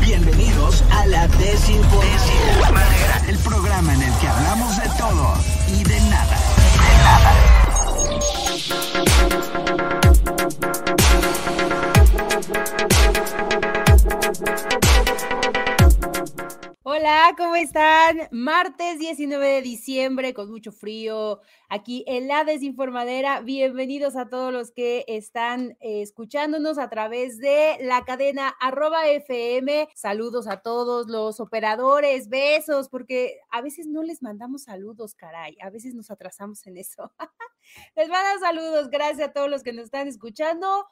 Bienvenidos a la Desinformación. El programa en el que hablamos de todo y de nada. Hola, ¿cómo están? Martes 19 de diciembre con mucho frío aquí en la desinformadera. Bienvenidos a todos los que están eh, escuchándonos a través de la cadena arroba FM. Saludos a todos los operadores, besos, porque a veces no les mandamos saludos, caray. A veces nos atrasamos en eso. les mando saludos, gracias a todos los que nos están escuchando.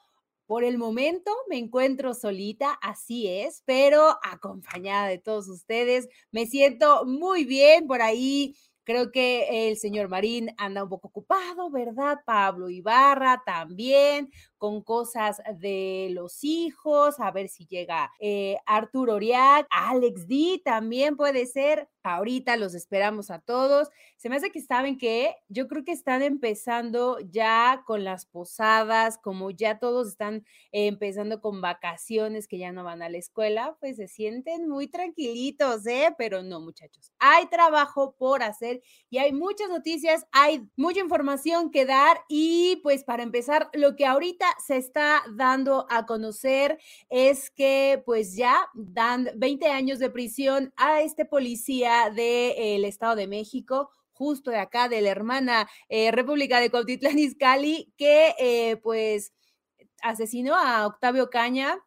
Por el momento me encuentro solita, así es, pero acompañada de todos ustedes. Me siento muy bien por ahí. Creo que el señor Marín anda un poco ocupado, ¿verdad? Pablo Ibarra también, con cosas de los hijos, a ver si llega eh, Arturo Oriac, Alex D también puede ser. Ahorita los esperamos a todos. Se me hace que saben que yo creo que están empezando ya con las posadas, como ya todos están empezando con vacaciones que ya no van a la escuela, pues se sienten muy tranquilitos, ¿eh? Pero no, muchachos, hay trabajo por hacer y hay muchas noticias, hay mucha información que dar y pues para empezar, lo que ahorita se está dando a conocer es que pues ya dan 20 años de prisión a este policía del Estado de México, justo de acá, de la hermana eh, República de Cuautitlán Izcalli, que eh, pues asesinó a Octavio Caña.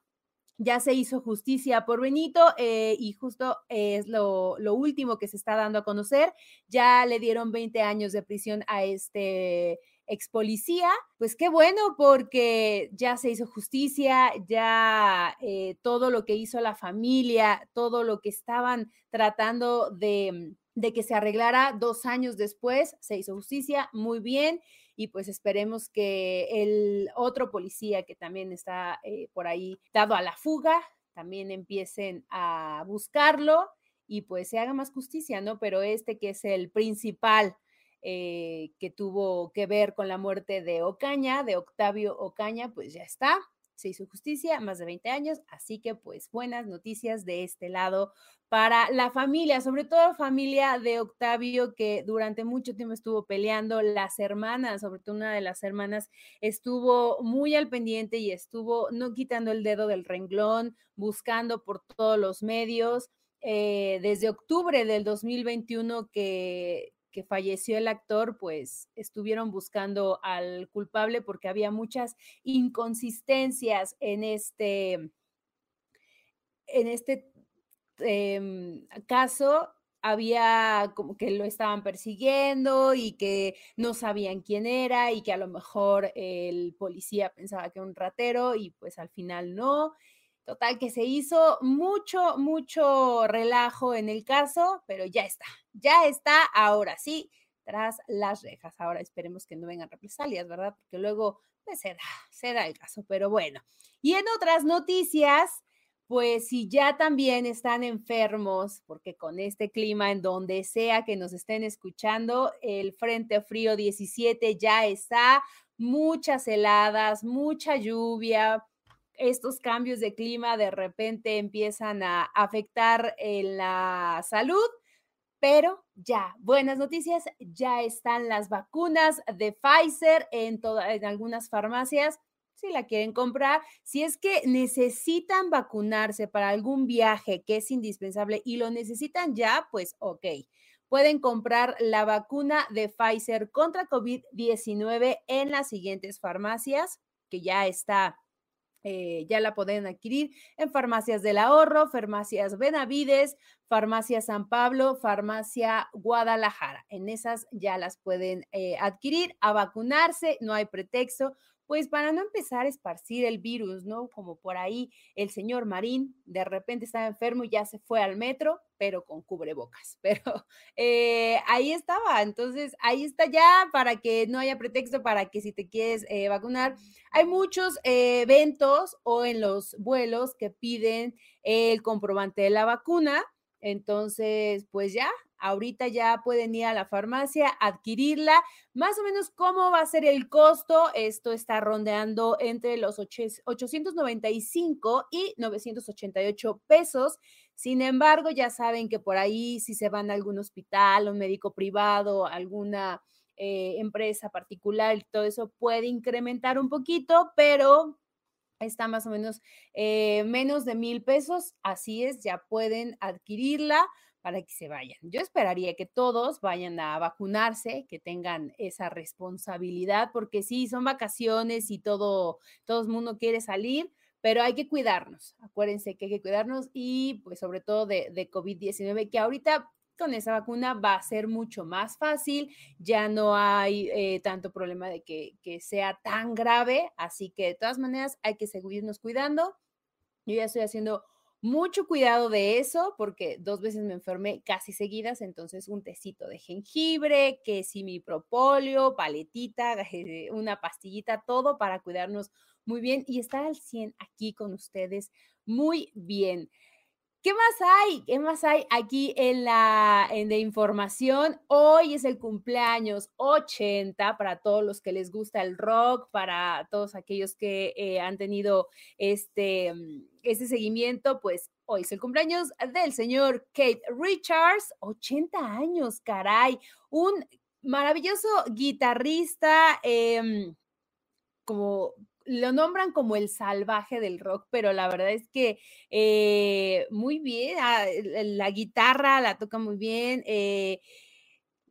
Ya se hizo justicia por Benito eh, y justo es lo, lo, último que se está dando a conocer. Ya le dieron 20 años de prisión a este ex policía. Pues qué bueno porque ya se hizo justicia, ya eh, todo lo que hizo la familia, todo lo que estaban tratando de, que se arreglara dos años después, se hizo justicia, muy bien y pues esperemos que el otro policía que también está eh, por ahí dado a la fuga, también empiecen a buscarlo y pues se haga más justicia, ¿no? Pero este que es el principal eh, que tuvo que ver con la muerte de Ocaña, de Octavio Ocaña, pues ya está, se hizo justicia, más de 20 años, así que pues buenas noticias de este lado para la familia, sobre todo familia de Octavio que durante mucho tiempo estuvo peleando, las hermanas, sobre todo una de las hermanas estuvo muy al pendiente y estuvo no quitando el dedo del renglón, buscando por todos los medios. Eh, desde octubre del 2021 que, que falleció el actor, pues estuvieron buscando al culpable porque había muchas inconsistencias en este, en este eh, caso. Había como que lo estaban persiguiendo y que no sabían quién era y que a lo mejor el policía pensaba que era un ratero y pues al final no. Total, que se hizo mucho, mucho relajo en el caso, pero ya está, ya está ahora sí, tras las rejas. Ahora esperemos que no vengan represalias, ¿verdad? Porque luego pues, se, da, se da el caso, pero bueno. Y en otras noticias, pues si ya también están enfermos, porque con este clima en donde sea que nos estén escuchando, el Frente Frío 17 ya está, muchas heladas, mucha lluvia estos cambios de clima de repente empiezan a afectar en la salud, pero ya, buenas noticias, ya están las vacunas de Pfizer en, toda, en algunas farmacias. Si la quieren comprar, si es que necesitan vacunarse para algún viaje que es indispensable y lo necesitan ya, pues ok pueden comprar la vacuna de Pfizer contra COVID-19 en las siguientes farmacias, que ya está eh, ya la pueden adquirir en farmacias del ahorro, farmacias Benavides, farmacia San Pablo, farmacia Guadalajara. En esas ya las pueden eh, adquirir, a vacunarse, no hay pretexto pues para no empezar a esparcir el virus, ¿no? Como por ahí el señor Marín de repente estaba enfermo y ya se fue al metro, pero con cubrebocas. Pero eh, ahí estaba, entonces ahí está ya para que no haya pretexto para que si te quieres eh, vacunar. Hay muchos eh, eventos o en los vuelos que piden el comprobante de la vacuna. Entonces, pues ya, ahorita ya pueden ir a la farmacia, adquirirla. Más o menos, ¿cómo va a ser el costo? Esto está rondeando entre los 895 y 988 pesos. Sin embargo, ya saben que por ahí, si se van a algún hospital, un médico privado, alguna eh, empresa particular, todo eso puede incrementar un poquito, pero está más o menos eh, menos de mil pesos. Así es, ya pueden adquirirla para que se vayan. Yo esperaría que todos vayan a vacunarse, que tengan esa responsabilidad, porque sí, son vacaciones y todo, todo el mundo quiere salir, pero hay que cuidarnos. Acuérdense que hay que cuidarnos y pues sobre todo de, de COVID-19, que ahorita con esa vacuna va a ser mucho más fácil, ya no hay eh, tanto problema de que, que, sea tan grave, así que de todas maneras hay que seguirnos cuidando. Yo ya estoy haciendo mucho cuidado de eso porque dos veces me enfermé casi seguidas, entonces un tecito de jengibre, que si mi propóleo, paletita, una pastillita, todo para cuidarnos muy bien y estar al 100 aquí con ustedes muy bien. ¿Qué más hay? ¿Qué más hay aquí en la de información? Hoy es el cumpleaños 80 para todos los que les gusta el rock, para todos aquellos que eh, han tenido este, mm, este seguimiento, pues hoy es el cumpleaños del señor Kate Richards, 80 años, caray, un maravilloso guitarrista, em, como lo nombran como el salvaje del rock, pero la verdad es que eh, muy bien, ah, la guitarra la toca muy bien. Eh,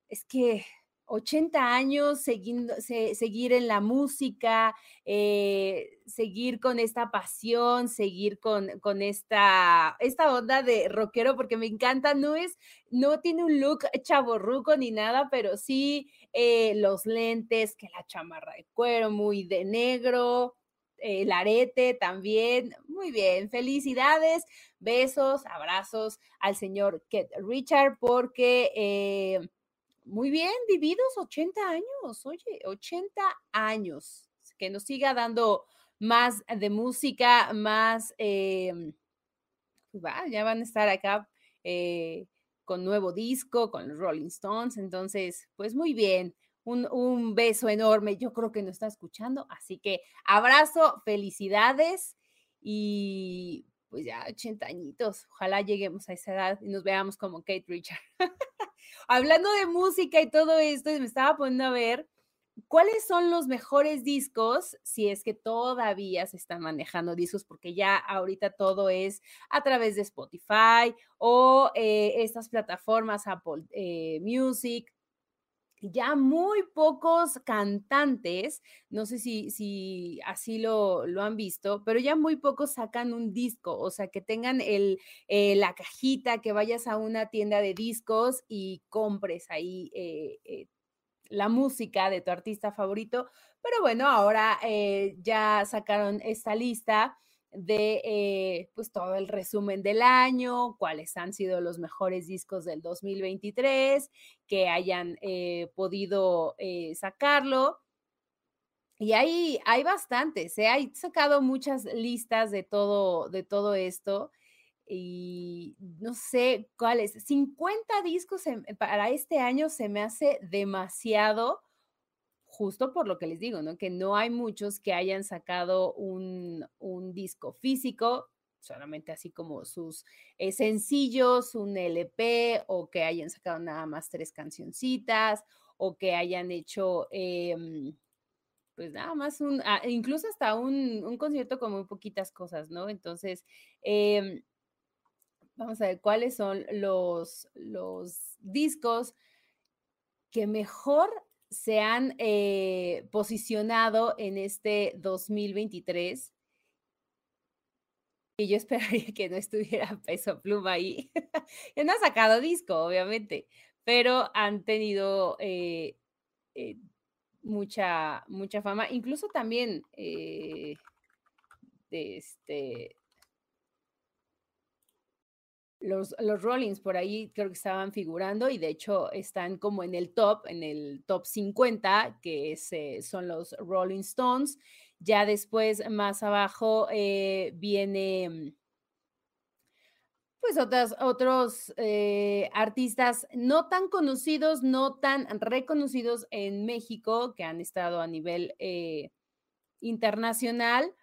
es que 80 años seguir en la música, eh, seguir con esta pasión, seguir con, con esta, esta onda de rockero, porque me encanta, no es, no tiene un look chaborruco ni nada, pero sí eh, los lentes, que la chamarra de cuero muy de negro, el arete también, muy bien, felicidades, besos, abrazos al señor Kate Richard, porque... Eh, muy bien, vividos 80 años, oye, 80 años. Que nos siga dando más de música, más, eh, ya van a estar acá eh, con nuevo disco, con los Rolling Stones. Entonces, pues muy bien, un, un, beso enorme. Yo creo que nos está escuchando, así que abrazo, felicidades y pues ya 80 añitos. Ojalá lleguemos a esa edad y nos veamos como Kate Richard. Hablando de música y todo esto, me estaba poniendo a ver cuáles son los mejores discos, si es que todavía se están manejando discos, porque ya ahorita todo es a través de Spotify o eh, estas plataformas Apple eh, Music, ya muy pocos cantantes, no sé si, si así lo, han visto, pero ya muy pocos sacan un disco, o sea, que tengan el, eh, la cajita, que vayas a una tienda de discos y compres ahí eh, eh, la música de tu artista favorito. Pero bueno, ahora ya sacaron esta lista de eh, pues todo el resumen del año, cuáles han sido los mejores discos del 2023, que hayan eh, podido eh, sacarlo. Y hay, hay bastantes, hay sacado muchas listas de todo, de todo esto y no sé cuáles, 50 discos para este año se me hace demasiado justo por lo que les digo, ¿no? Que no hay muchos que hayan sacado un, disco físico, solamente así como sus eh, sencillos, un LP, o que hayan sacado nada más tres cancioncitas, o que hayan hecho, em, pues nada más un, ah, incluso hasta un, concierto con muy poquitas cosas, ¿no? Entonces, em, vamos a ver cuáles son los, los discos que mejor se han eh, posicionado en este 2023. Y yo esperaría que no estuviera peso pluma ahí. no ha sacado disco, obviamente, pero han tenido eh, eh, mucha, mucha fama. Incluso también de este, los, los Rollins por ahí creo que estaban figurando y de hecho están como en el top, en el top 50, que eh, son los Rolling Stones. Ya después, más abajo, eh, viene, pues otras, otros eh, artistas no tan conocidos, no tan reconocidos en México, que han estado a nivel eh, internacional.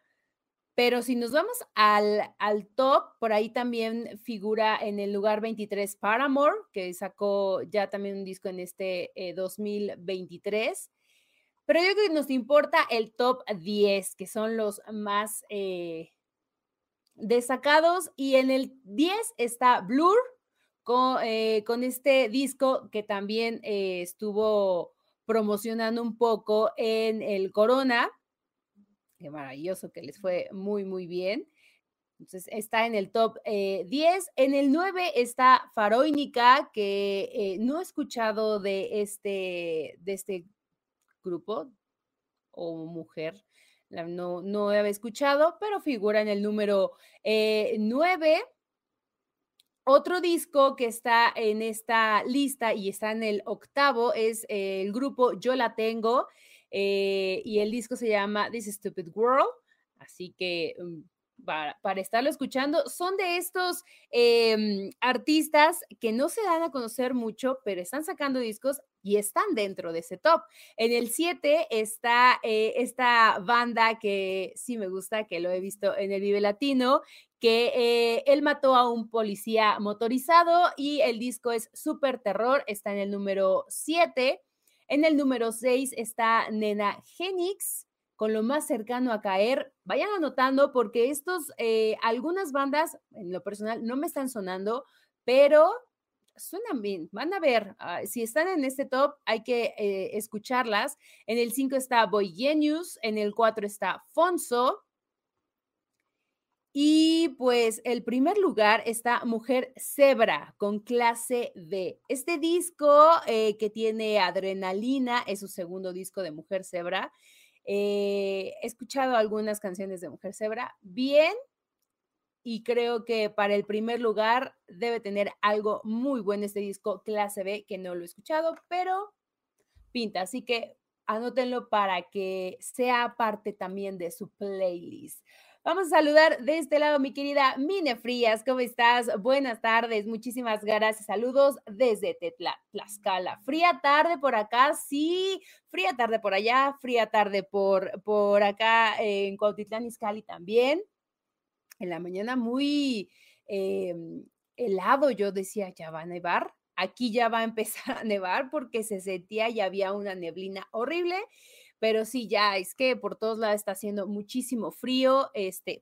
Pero si nos vamos al, al, top, por ahí también figura en el lugar 23 Paramore, que sacó ya también un disco en este 2023. Eh, Pero yo creo que nos importa el top 10, que son los más destacados y en el 10 está Blur con, eh, con este disco que también eh, estuvo promocionando un poco en el Corona. Qué maravilloso que les fue muy, muy bien. Entonces está en el top 10. Eh, en el 9 está Faroinica, que no he escuchado de este, de este grupo o mujer no, no había escuchado, pero figura en el número 9. Eh, Otro disco que está en esta lista y está en el octavo es el grupo Yo la tengo eh, y el disco se llama This Stupid World. Así que mm, para, para, estarlo escuchando. Son de estos em, artistas que no se dan a conocer mucho, pero están sacando discos y están dentro de ese top. En el 7 está eh, esta banda que sí me gusta, que lo he visto en el Vive Latino, que eh, él mató a un policía motorizado y el disco es Super Terror, está en el número 7. En el número 6 está Nena Genix con lo más cercano a caer. Vayan anotando porque estos, eh, algunas bandas, en lo personal, no me están sonando, pero suenan bien. Van a ver, ah, si están en este top, hay que eh, escucharlas. En el 5 está Boy Genius, en el 4 está Fonso. Y pues el primer lugar está Mujer Zebra con clase B. Este disco eh, que tiene adrenalina es su segundo disco de Mujer Zebra. Eh, he escuchado algunas canciones de Mujer Zebra bien y creo que para el primer lugar debe tener algo muy bueno este disco clase B que no lo he escuchado, pero pinta. Así que anótenlo para que sea parte también de su playlist. Vamos a saludar de este lado, mi querida Mine Frías. ¿Cómo estás? Buenas tardes, muchísimas gracias. Saludos desde Tetla, Tlaxcala. Fría tarde por acá, sí, fría tarde por allá, fría tarde por, por acá en Cuautitlán Izcalli también. En la mañana muy em, helado, yo decía, ya va a nevar. Aquí ya va a empezar a nevar porque se sentía y había una neblina horrible pero sí, ya es que por todos lados está haciendo muchísimo frío, este,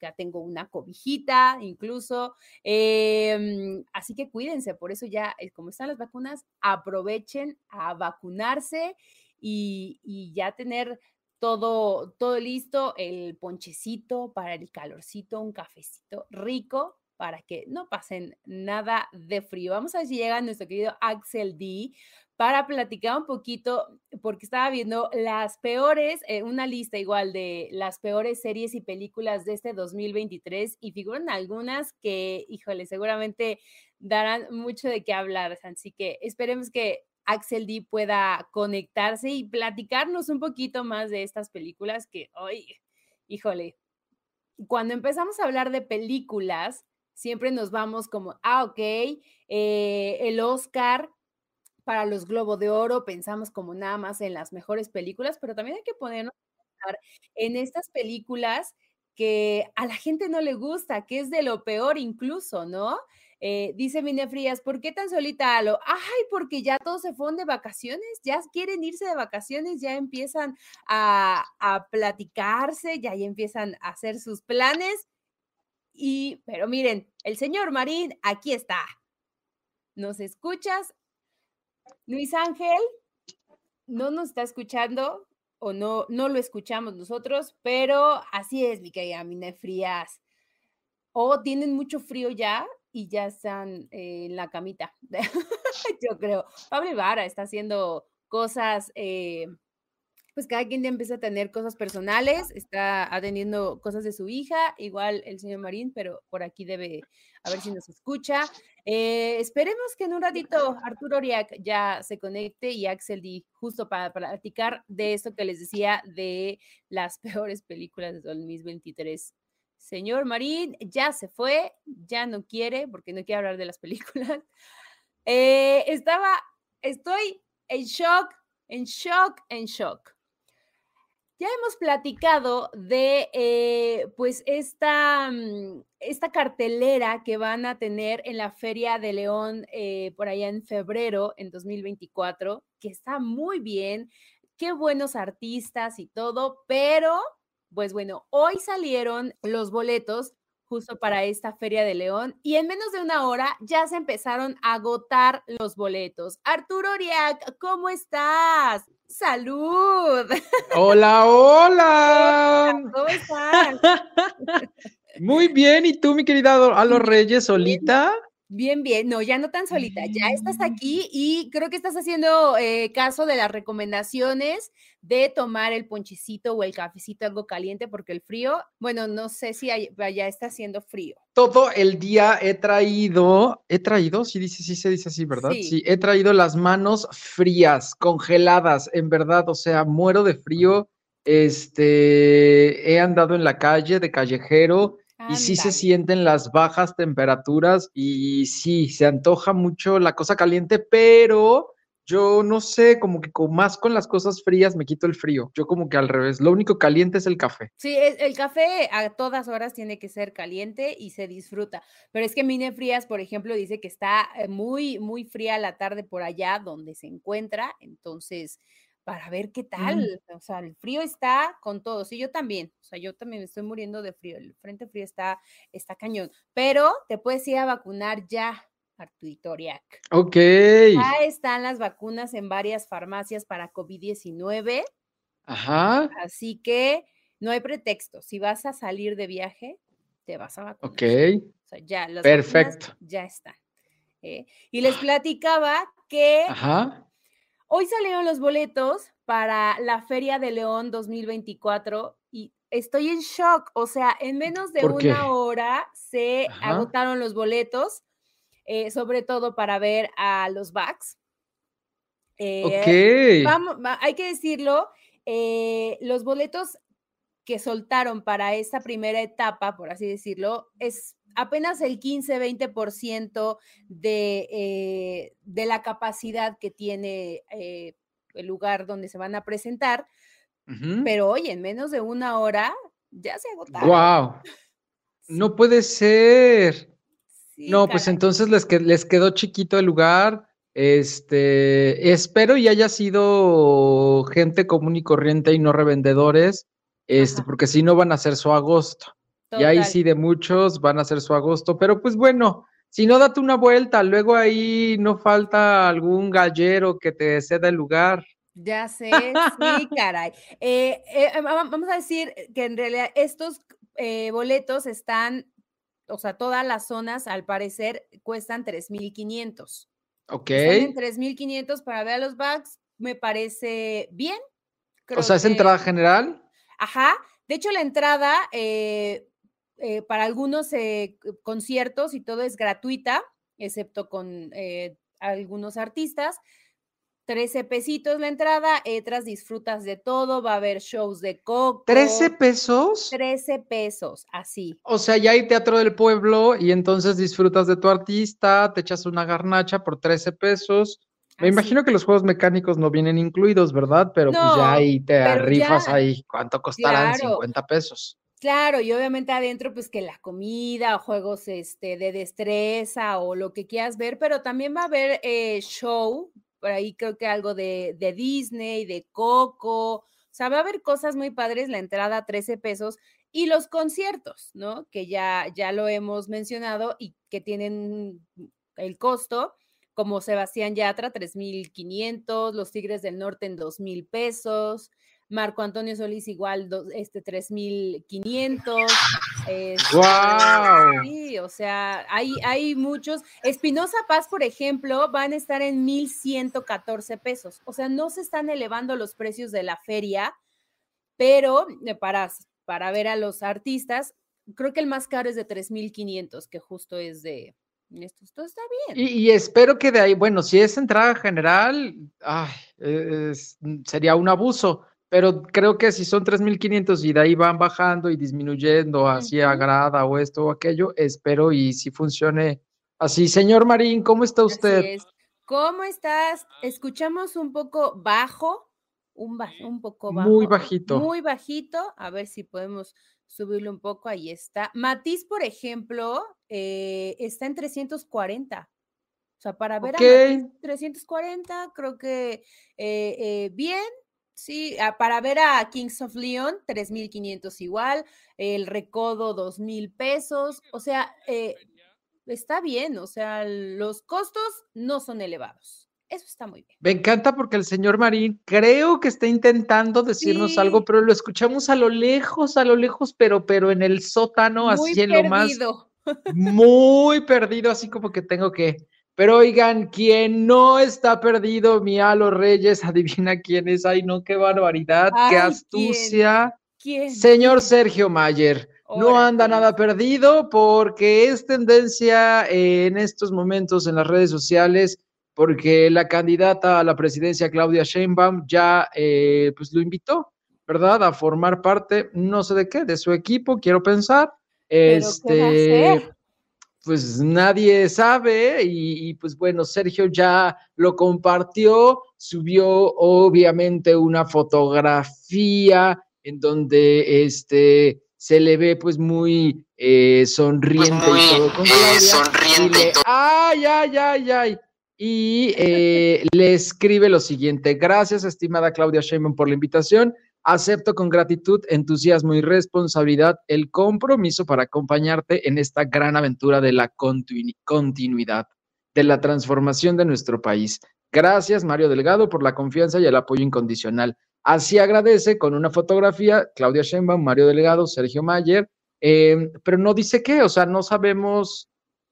ya tengo una cobijita incluso, em, así que cuídense, por eso ya, eh, como están las vacunas, aprovechen a vacunarse y, y ya tener todo, todo listo, el ponchecito para el calorcito, un cafecito rico para que no pasen nada de frío. Vamos a ver si llega nuestro querido Axel D para platicar un poquito, porque estaba viendo las peores, eh, una lista igual de las peores series y películas de este 2023 y figuran algunas que, híjole, seguramente darán mucho de qué hablar. Así que esperemos que Axel D pueda conectarse y platicarnos un poquito más de estas películas que hoy, híjole, cuando empezamos a hablar de películas, siempre nos vamos como, ah, ok, eh, el Oscar para los Globo de Oro, pensamos como nada más en las mejores películas, pero también hay que ponernos en estas películas que a la gente no le gusta, que es de lo peor incluso, ¿no? Eh, dice Mine Frías, ¿por qué tan solita lo? Ay, porque ya todos se fueron de vacaciones, ya quieren irse de vacaciones, ya empiezan a, platicarse, ya empiezan a hacer sus planes. Y, pero miren, el señor Marín aquí está. ¿Nos escuchas? Luis Ángel no nos está escuchando o no, no lo escuchamos nosotros, pero así es, mi querida Mine Frías. O tienen mucho frío ya y ya están en la camita. Yo creo. Pablo Ibarra está haciendo cosas eh, pues cada quien ya empieza a tener cosas personales, está atendiendo cosas de su hija, igual el señor Marín, pero por aquí debe a ver si nos escucha. Eh, esperemos que en un ratito Arturo Oriac ya se conecte y Axel D, justo para, platicar de esto que les decía de las peores películas de 2023 señor Marín ya se fue, ya no quiere, porque no quiere hablar de las películas. Eh, estaba, estoy en shock, en shock, en shock. Ya hemos platicado de eh, pues esta, mm, esta cartelera que van a tener en la Feria de León eh, por allá en febrero en 2024, que está muy bien, qué buenos artistas y todo, pero pues bueno, hoy salieron los boletos justo para esta Feria de León y en menos de una hora ya se empezaron a agotar los boletos. Arturo Oriac, ¿cómo estás? Salud. Hola, hola. ¿Cómo estás? Muy bien, ¿y tú, mi querida a los Reyes, solita? Bien, bien, no, ya no tan solita, ya estás aquí y creo que estás haciendo eh, caso de las recomendaciones de tomar el ponchecito o el cafecito algo caliente porque el frío, bueno, no sé si ya está haciendo frío. Todo el día he traído, he traído, sí dice, sí se dice así, ¿verdad? Sí. sí, he traído las manos frías, congeladas, en verdad, o sea, muero de frío. Este, he andado en la calle de callejero y sí se sienten las bajas temperaturas y sí, se antoja mucho la cosa caliente, pero yo no sé, como que con, más con las cosas frías me quito el frío. Yo como que al revés, lo único caliente es el café. Sí, el café a todas horas tiene que ser caliente y se disfruta. Pero es que Mine Frías, por ejemplo, dice que está eh, muy, muy fría la tarde por allá donde se encuentra. Entonces, para ver qué tal. O sea, el frío está con todo. Sí, yo también. O sea, yo también estoy muriendo de frío. El frente frío está, está cañón. Pero te puedes ir a vacunar ya, Artuitoriac. Ok. Ya están las vacunas en varias farmacias para COVID-19. Ajá. Así que no hay pretexto. Si vas a salir de viaje, te vas a vacunar. Ok. O sea, ya, las Perfecto. ya están. ¿eh? Y les platicaba que Ajá Hoy salieron los boletos para la Feria de León 2024 y estoy en shock. O sea, en menos de una hora se agotaron los boletos, eh, sobre todo para ver a los backs. Eh, vamos, hay que decirlo, eh, los boletos que soltaron para esta primera etapa, por así decirlo, es apenas el 15-20% de, eh, de la capacidad que tiene eh, el lugar donde se van a presentar. Pero oye, en menos de una hora ya se agotaron. ¡Wow! No puede ser. no, pues entonces les, les quedó chiquito el lugar. Este, espero y haya sido gente común y corriente y no revendedores, este, porque si no van a hacer su agosto. Y ahí sí de muchos van a ser su agosto, pero pues bueno, si no, date una vuelta, luego ahí no falta algún gallero que te ceda el lugar. Ya sé, sí, caray. Eh, eh, vamos a decir que en realidad estos eh, boletos están, o sea, todas las zonas al parecer cuestan 3.500. Ok. Están en 3.500 para ver a los bags, me parece bien. o sea, ¿es entrada general? Ajá. De hecho, la entrada, eh, para algunos eh, conciertos y todo es gratuita, excepto con eh, algunos artistas. 13 pesitos la entrada, otras disfrutas de todo, va a haber shows de coco. ¿13 pesos? 13 pesos, así. O sea, ya hay teatro del pueblo y entonces disfrutas de tu artista, te echas una garnacha por 13 pesos. Me imagino que los juegos mecánicos no vienen incluidos, ¿verdad? Pero pues ya ahí te rifas ahí. ¿Cuánto costarán? 50 pesos. Claro, y obviamente adentro, pues que la comida, juegos este, de destreza o lo que quieras ver, pero también va a haber eh, show, por ahí creo que algo de, de, Disney, de Coco, o sea, va a haber cosas muy padres, la entrada 13 pesos y los conciertos, ¿no? Que ya, ya lo hemos mencionado y que tienen el costo, como Sebastián Yatra, 3.500, los Tigres del Norte en 2.000 pesos, Marco Antonio Solís igual este 3500. ¡Wow! Este, sí, o sea, hay, hay muchos. Espinosa Paz, por ejemplo, van a estar en 1114 pesos. O sea, no se están elevando los precios de la feria, pero eh, para, para ver a los artistas, creo que el más caro es de 3500, que justo es de, esto, esto, está bien. Y, espero que de ahí, bueno, si es entrada general, ay, sería un abuso, pero creo que si son 3.500 y de ahí van bajando y disminuyendo hacia grada o esto o aquello, espero y si funcione así. Señor Marín, ¿cómo está usted? ¿Cómo estás? Escuchamos un poco bajo, un, un poco bajo. Muy bajito. Muy bajito. A ver si podemos subirlo un poco. Ahí está. Matiz, por ejemplo, eh, está en 340. O sea, para ver a Matiz, 340, creo que eh, eh, bien, Sí, ah, para ver a Kings of Leon, 3.500 igual, el Recodo, 2.000 pesos, o sea, eh, está bien, o sea, los costos no son elevados. Eso está muy bien. Me encanta porque el señor Marín creo que está intentando decirnos algo, pero lo escuchamos a lo lejos, a lo lejos, pero, pero en el sótano, así en lo más. Muy perdido, así como que tengo que pero oigan, quien no está perdido, mi Alo Reyes, adivina quién es. Ay, no, qué barbaridad, qué astucia. ¿Quién? Señor Sergio Mayer. No anda nada perdido porque es tendencia en estos momentos en las redes sociales porque la candidata a la presidencia Claudia Sheinbaum ya eh, pues lo invitó, ¿verdad? A formar parte, no sé de qué, de su equipo, quiero pensar. este, pues nadie sabe y, pues bueno, Sergio ya lo compartió, subió obviamente una fotografía en donde este se le ve pues muy eh, sonriente y todo con eh, sonriente ay, ay, ay, ay. Y eh, le escribe lo siguiente, gracias estimada Claudia Sheinbaum por la invitación Acepto con gratitud, entusiasmo y responsabilidad el compromiso para acompañarte en esta gran aventura de la continuidad, de la transformación de nuestro país. Gracias, Mario Delgado, por la confianza y el apoyo incondicional. Así agradece con una fotografía Claudia Sheinbaum, Mario Delgado, Sergio Mayer, em, pero no dice qué, o sea, no sabemos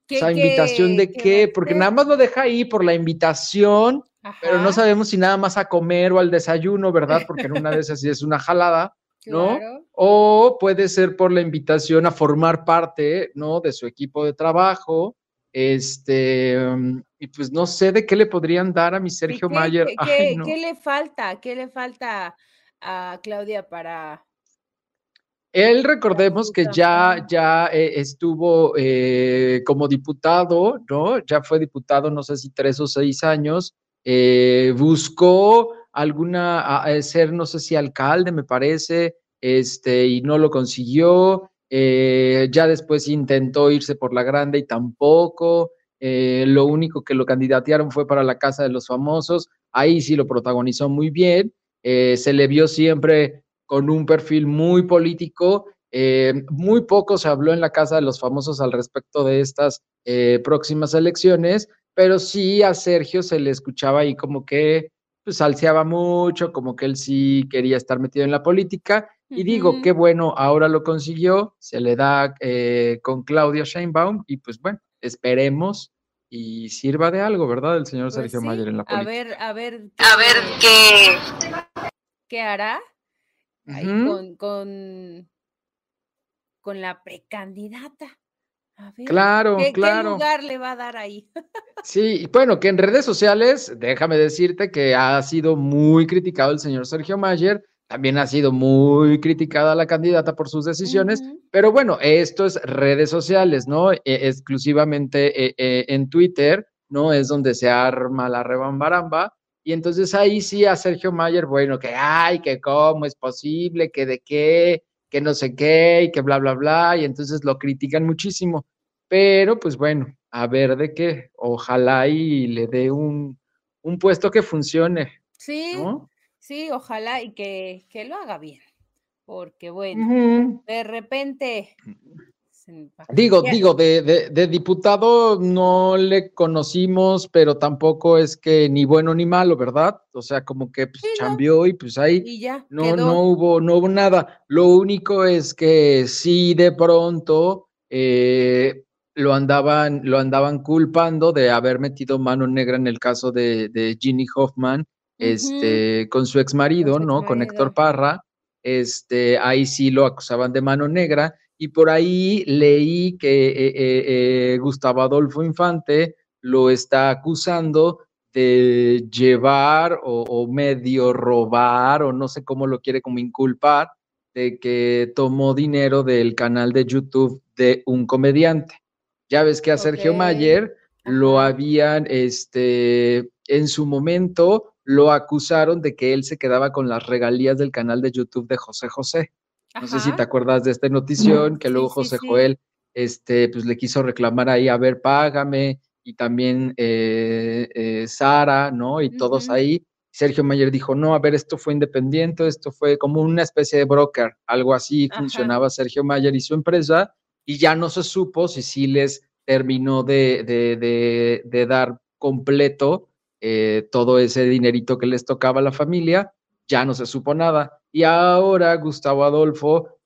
esa invitación de qué, porque nada más lo deja ahí por la invitación pero no sabemos si nada más a comer o al desayuno, ¿verdad? Porque en una de esas sí es una jalada, ¿no? O puede ser por la invitación a formar parte, ¿no? De su equipo de trabajo. Este, mm, y pues no sé de qué le podrían dar a mi Sergio Mayer. ¿qué, ¿Qué le falta? ¿Qué le falta a Claudia para, él recordemos que ya, ya eh, estuvo eh, como diputado, ¿no? Ya fue diputado, no sé si tres o seis años, eh, buscó alguna, ser, no sé si alcalde, me parece, este, y no lo consiguió. Eh, ya después intentó irse por la grande y tampoco. Eh, lo único que lo candidatearon fue para la Casa de los Famosos. Ahí sí lo protagonizó muy bien. se le vio siempre con un perfil muy político. muy poco se habló en la Casa de los Famosos al respecto de estas próximas elecciones, pero sí a Sergio se le escuchaba ahí como que pues salseaba mucho, como que él sí quería estar metido en la política. Y digo, qué bueno, ahora lo consiguió, se le da eh, con Claudia Sheinbaum y pues bueno, esperemos y sirva de algo, ¿verdad? El señor pues Sergio Mayer en la política. A ver, a ver. A ver qué. ¿Qué hará? con, con, con la precandidata claro, claro. ¿Qué lugar le va a dar ahí? sí, bueno, que en redes sociales, déjame decirte que ha sido muy criticado el señor Sergio Mayer, también ha sido muy criticada la candidata por sus decisiones, pero bueno, esto es redes sociales, ¿no? E, exclusivamente e, e, en Twitter, ¿no? Es donde se arma la rebambaramba. Y entonces ahí sí a Sergio Mayer, bueno, que ay, que cómo es posible, que de qué, que no sé qué y que bla, bla, bla, y entonces lo critican muchísimo. Pero pues bueno, a ver de qué, ojalá y le dé un, puesto que funcione. Sí, sí, ojalá y que, lo haga bien, porque bueno, de repente Digo, digo, de, diputado no le conocimos, pero tampoco es que ni bueno ni malo, ¿verdad? O sea, como que pues, cambió y pues ahí no, no, hubo, no hubo nada. Lo único es que sí de pronto eh, lo andaban, lo andaban culpando de haber metido mano negra en el caso de, de Ginny Hoffman, este, con su ex marido, ¿no? Con Héctor Parra. Este, ahí sí lo acusaban de mano negra y por ahí leí que eh, eh, eh, Gustavo Adolfo Infante lo está acusando de llevar o, medio robar o no sé cómo lo quiere como inculpar de que tomó dinero del canal de YouTube de un comediante. Ya ves que a Sergio Mayer lo habían, este, en su momento lo acusaron de que él se quedaba con las regalías del canal de YouTube de José José. No sé si te acuerdas de esta notición, que luego José Joel, este, pues le quiso reclamar ahí, a ver, págame, y también eh, eh, Sara, ¿no? Y todos ahí. Sergio Mayer dijo, no, a ver, esto fue independiente, esto fue como una especie de broker, algo así funcionaba Sergio Mayer y su empresa, y ya no se supo si sí les terminó de, de, de, dar completo eh, todo ese dinerito que les tocaba a la familia, ya no se supo nada. Y ahora Gustavo Adolfo,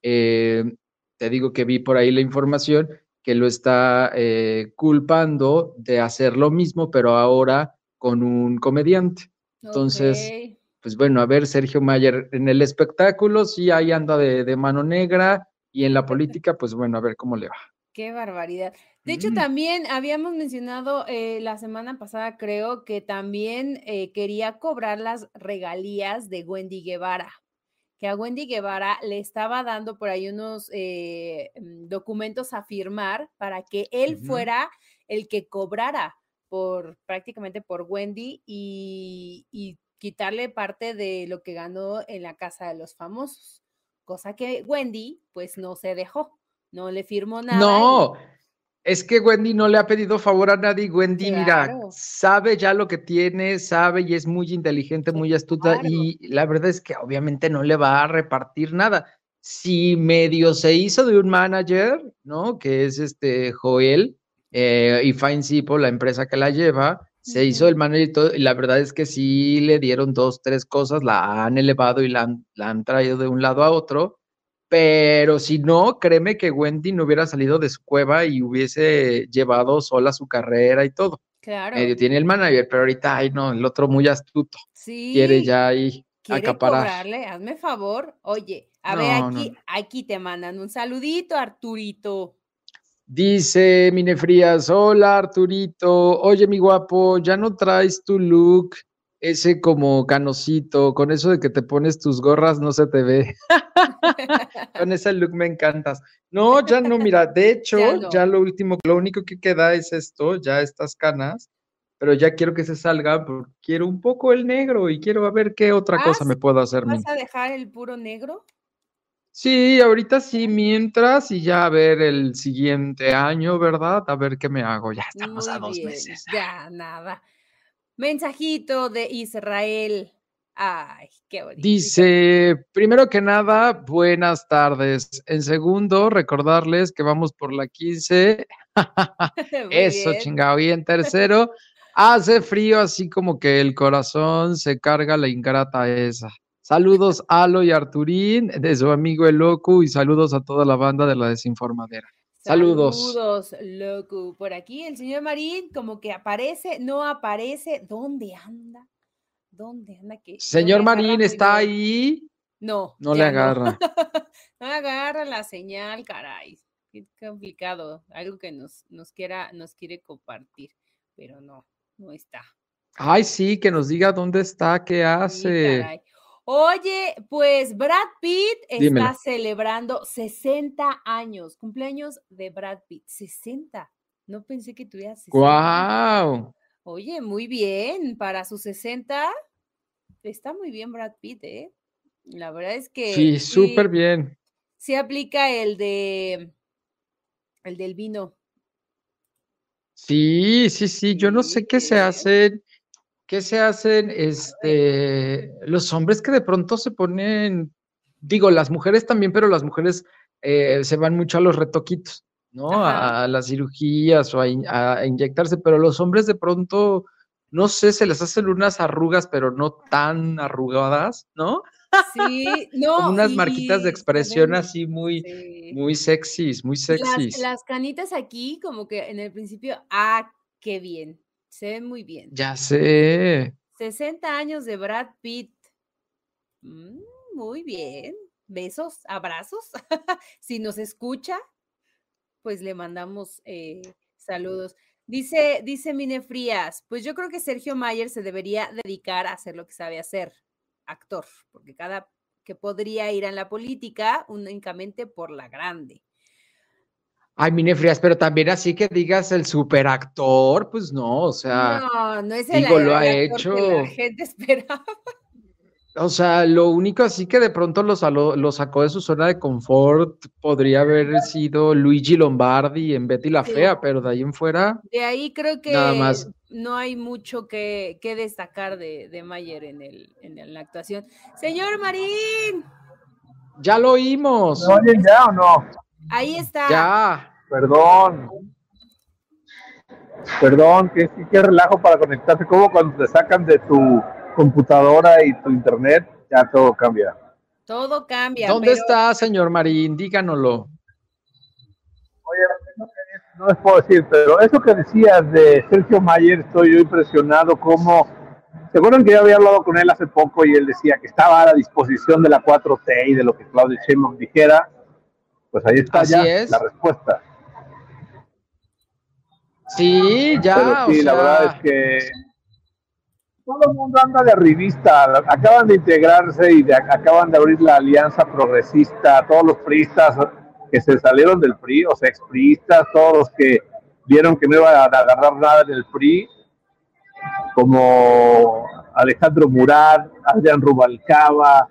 te digo que vi por ahí la información, que lo está eh, culpando de hacer lo mismo, pero ahora con un comediante. Entonces, pues bueno, a ver, Sergio Mayer, en el espectáculo sí ahí anda de, mano negra y en la política, pues bueno, a ver cómo le va. Qué barbaridad. De hecho, mm. también habíamos mencionado eh, la semana pasada, creo, que también eh, quería cobrar las regalías de Wendy Guevara que a Wendy Guevara le estaba dando por ahí unos eh, mm, documentos a firmar para que él fuera el que cobrara por prácticamente por Wendy y, quitarle parte de lo que ganó en la casa de los famosos, cosa que Wendy pues no se dejó, no le firmó nada. No, es que Wendy no le ha pedido favor a nadie. Wendy, mira, sabe ya lo que tiene, sabe y es muy inteligente, muy astuta. Y la verdad es que obviamente no le va a repartir nada. Si medio se hizo de un manager, ¿no? Que es este Joel eh, y Fine Sipo, la empresa que la lleva, se hizo el manager y todo. Y la verdad es que sí le dieron dos, tres cosas, la han elevado y la han traído de un lado a otro pero si no, créeme que Wendy no hubiera salido de su cueva y hubiese llevado sola su carrera y todo. Claro. Medio tiene el manager, pero ahorita, ay, no, el otro muy astuto. Sí. Quiere ya ahí ¿Quiere acaparar. Cobrarle? Hazme favor. Oye, a ver, aquí, aquí te mandan un saludito, Arturito. Dice Mine Frías, hola Arturito, oye mi guapo, ya no traes tu look ese como canosito, con eso de que te pones tus gorras no se te ve. con ese look me encantas. No, ya no, mira, de hecho, ya, lo último, lo único que queda es esto, ya estas canas, pero ya quiero que se salga porque quiero un poco el negro y quiero ver qué otra cosa me puedo hacer. ¿Vas a dejar el puro negro? Sí, ahorita sí, mientras y ya a ver el siguiente año, ¿verdad? A ver qué me hago. Ya estamos a dos meses. Ya, nada. Mensajito de Israel. Ay, qué bonito. Dice, primero que nada, buenas tardes. En segundo, recordarles que vamos por la 15. Eso, chingado. Y en tercero, hace frío, así como que el corazón se carga la ingrata esa. Saludos Alo y Arturín de su amigo El Loco y saludos a toda la banda de la desinformadera. Saludos. Saludos, loco. Por aquí el señor Marín como que aparece, no aparece. ¿Dónde anda? ¿Dónde anda? ¿Qué? Señor Marín, ¿está ahí? No. No le agarra. No. agarra la señal, caray. Qué complicado. Algo que nos, nos, quiera, nos quiere compartir, pero no, no está. Ay, sí, que nos diga dónde está, qué hace. Oye, pues Brad Pitt está celebrando 60 años, cumpleaños de Brad Pitt, 60. No pensé que tuviera 60. ¡Wow! Oye, muy bien, para sus 60 está muy bien Brad Pitt, ¿eh? La verdad es que Sí, súper bien. Se aplica el de el del vino. Sí, sí, sí, yo no sé qué se hace ¿Qué se hacen este, los hombres que de pronto se ponen, digo, las mujeres también, pero las mujeres eh, se van mucho a los retoquitos, ¿no? A, las cirugías o a, inyectarse, pero los hombres de pronto, no sé, se les hacen unas arrugas, pero no tan arrugadas, ¿no? Sí, no. Como unas marquitas de expresión así muy, muy sexys, muy sexys. Las, las canitas aquí, como que en el principio, ah, qué bien se ve muy bien. Ya sé. 60 años de Brad Pitt. Mm, muy bien. Besos, abrazos. si nos escucha, pues le mandamos eh, saludos. Dice, dice Mine Frías, pues yo creo que Sergio Mayer se debería dedicar a hacer lo que sabe hacer, actor, porque cada que podría ir a la política únicamente por la grande. Ay, Mine Frías, pero también así que digas el superactor, pues no, o sea. No, no es el, digo, lo ha hecho. que la gente esperaba. O sea, lo único así que de pronto lo, lo, sacó de su zona de confort podría haber sido Luigi Lombardi en Betty la Fea, pero de ahí en fuera. De ahí creo que nada más. no hay mucho que, que destacar de, de, Mayer en, el, en la actuación. Señor Marín. Ya lo oímos. ¿Me oyen ya o no? Ahí está. Ya. Perdón. Perdón, que qué relajo para conectarse, como cuando te sacan de tu computadora y tu internet, ya todo cambia. Todo cambia. ¿Dónde está, señor Marín? Díganoslo. Oye, no les puedo decir, pero eso que decías de Sergio Mayer, estoy yo impresionado como... ¿Se acuerdan que yo había hablado con él hace poco y él decía que estaba a la disposición de la 4T y de lo que Claudio Sheinbaum dijera? Pues ahí está ya la respuesta. Sí, ya. sí, la verdad es que todo el mundo anda de revista, acaban de integrarse y acaban de abrir la alianza progresista, todos los priistas que se salieron del PRI, o sea, expriistas, todos los que vieron que no iban a agarrar nada en el PRI, como Alejandro Murat, Adrián Rubalcaba,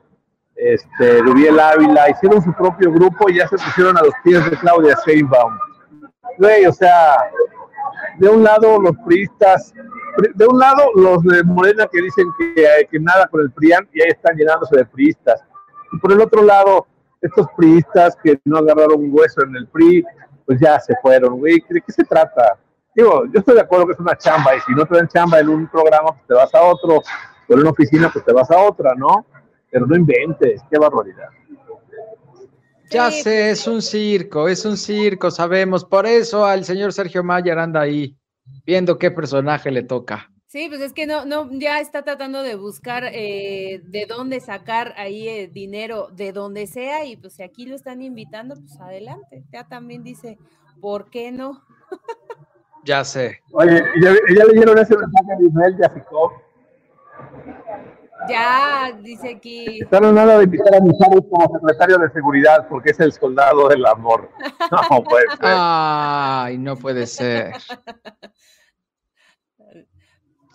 este, Rubiel Ávila, hicieron su propio grupo y ya se pusieron a los pies de Claudia Sheinbaum. Güey, o sea, de un lado los priistas de un lado los de Morena que dicen que, que nada con el PRIAN y ahí están llenándose de priistas. Y por el otro lado, estos priistas que no agarraron un hueso en el PRI, pues ya se fueron, güey. ¿De qué se trata? Digo, yo estoy de acuerdo que es una chamba y si no te dan chamba en un programa, pues te vas a otro, o en una oficina, pues te vas a otra, ¿no? Pero no inventes, qué barbaridad. Ya sé, es un circo, es un circo, sabemos. Por eso al señor Sergio Mayer anda ahí viendo qué personaje le toca. Sí, pues es que no, no, ya está tratando de buscar eh, de dónde sacar ahí el dinero, de donde sea, y pues si aquí lo están invitando, pues adelante. Ya también dice, ¿por qué no? ya sé. Oye, ¿ya, ya leyeron ese mensaje de Ismael Yafikov? Ya, dice aquí. Están a nada de invitar a Mijares como secretario de seguridad porque es el soldado del amor. No puede ser. Ay, no puede ser.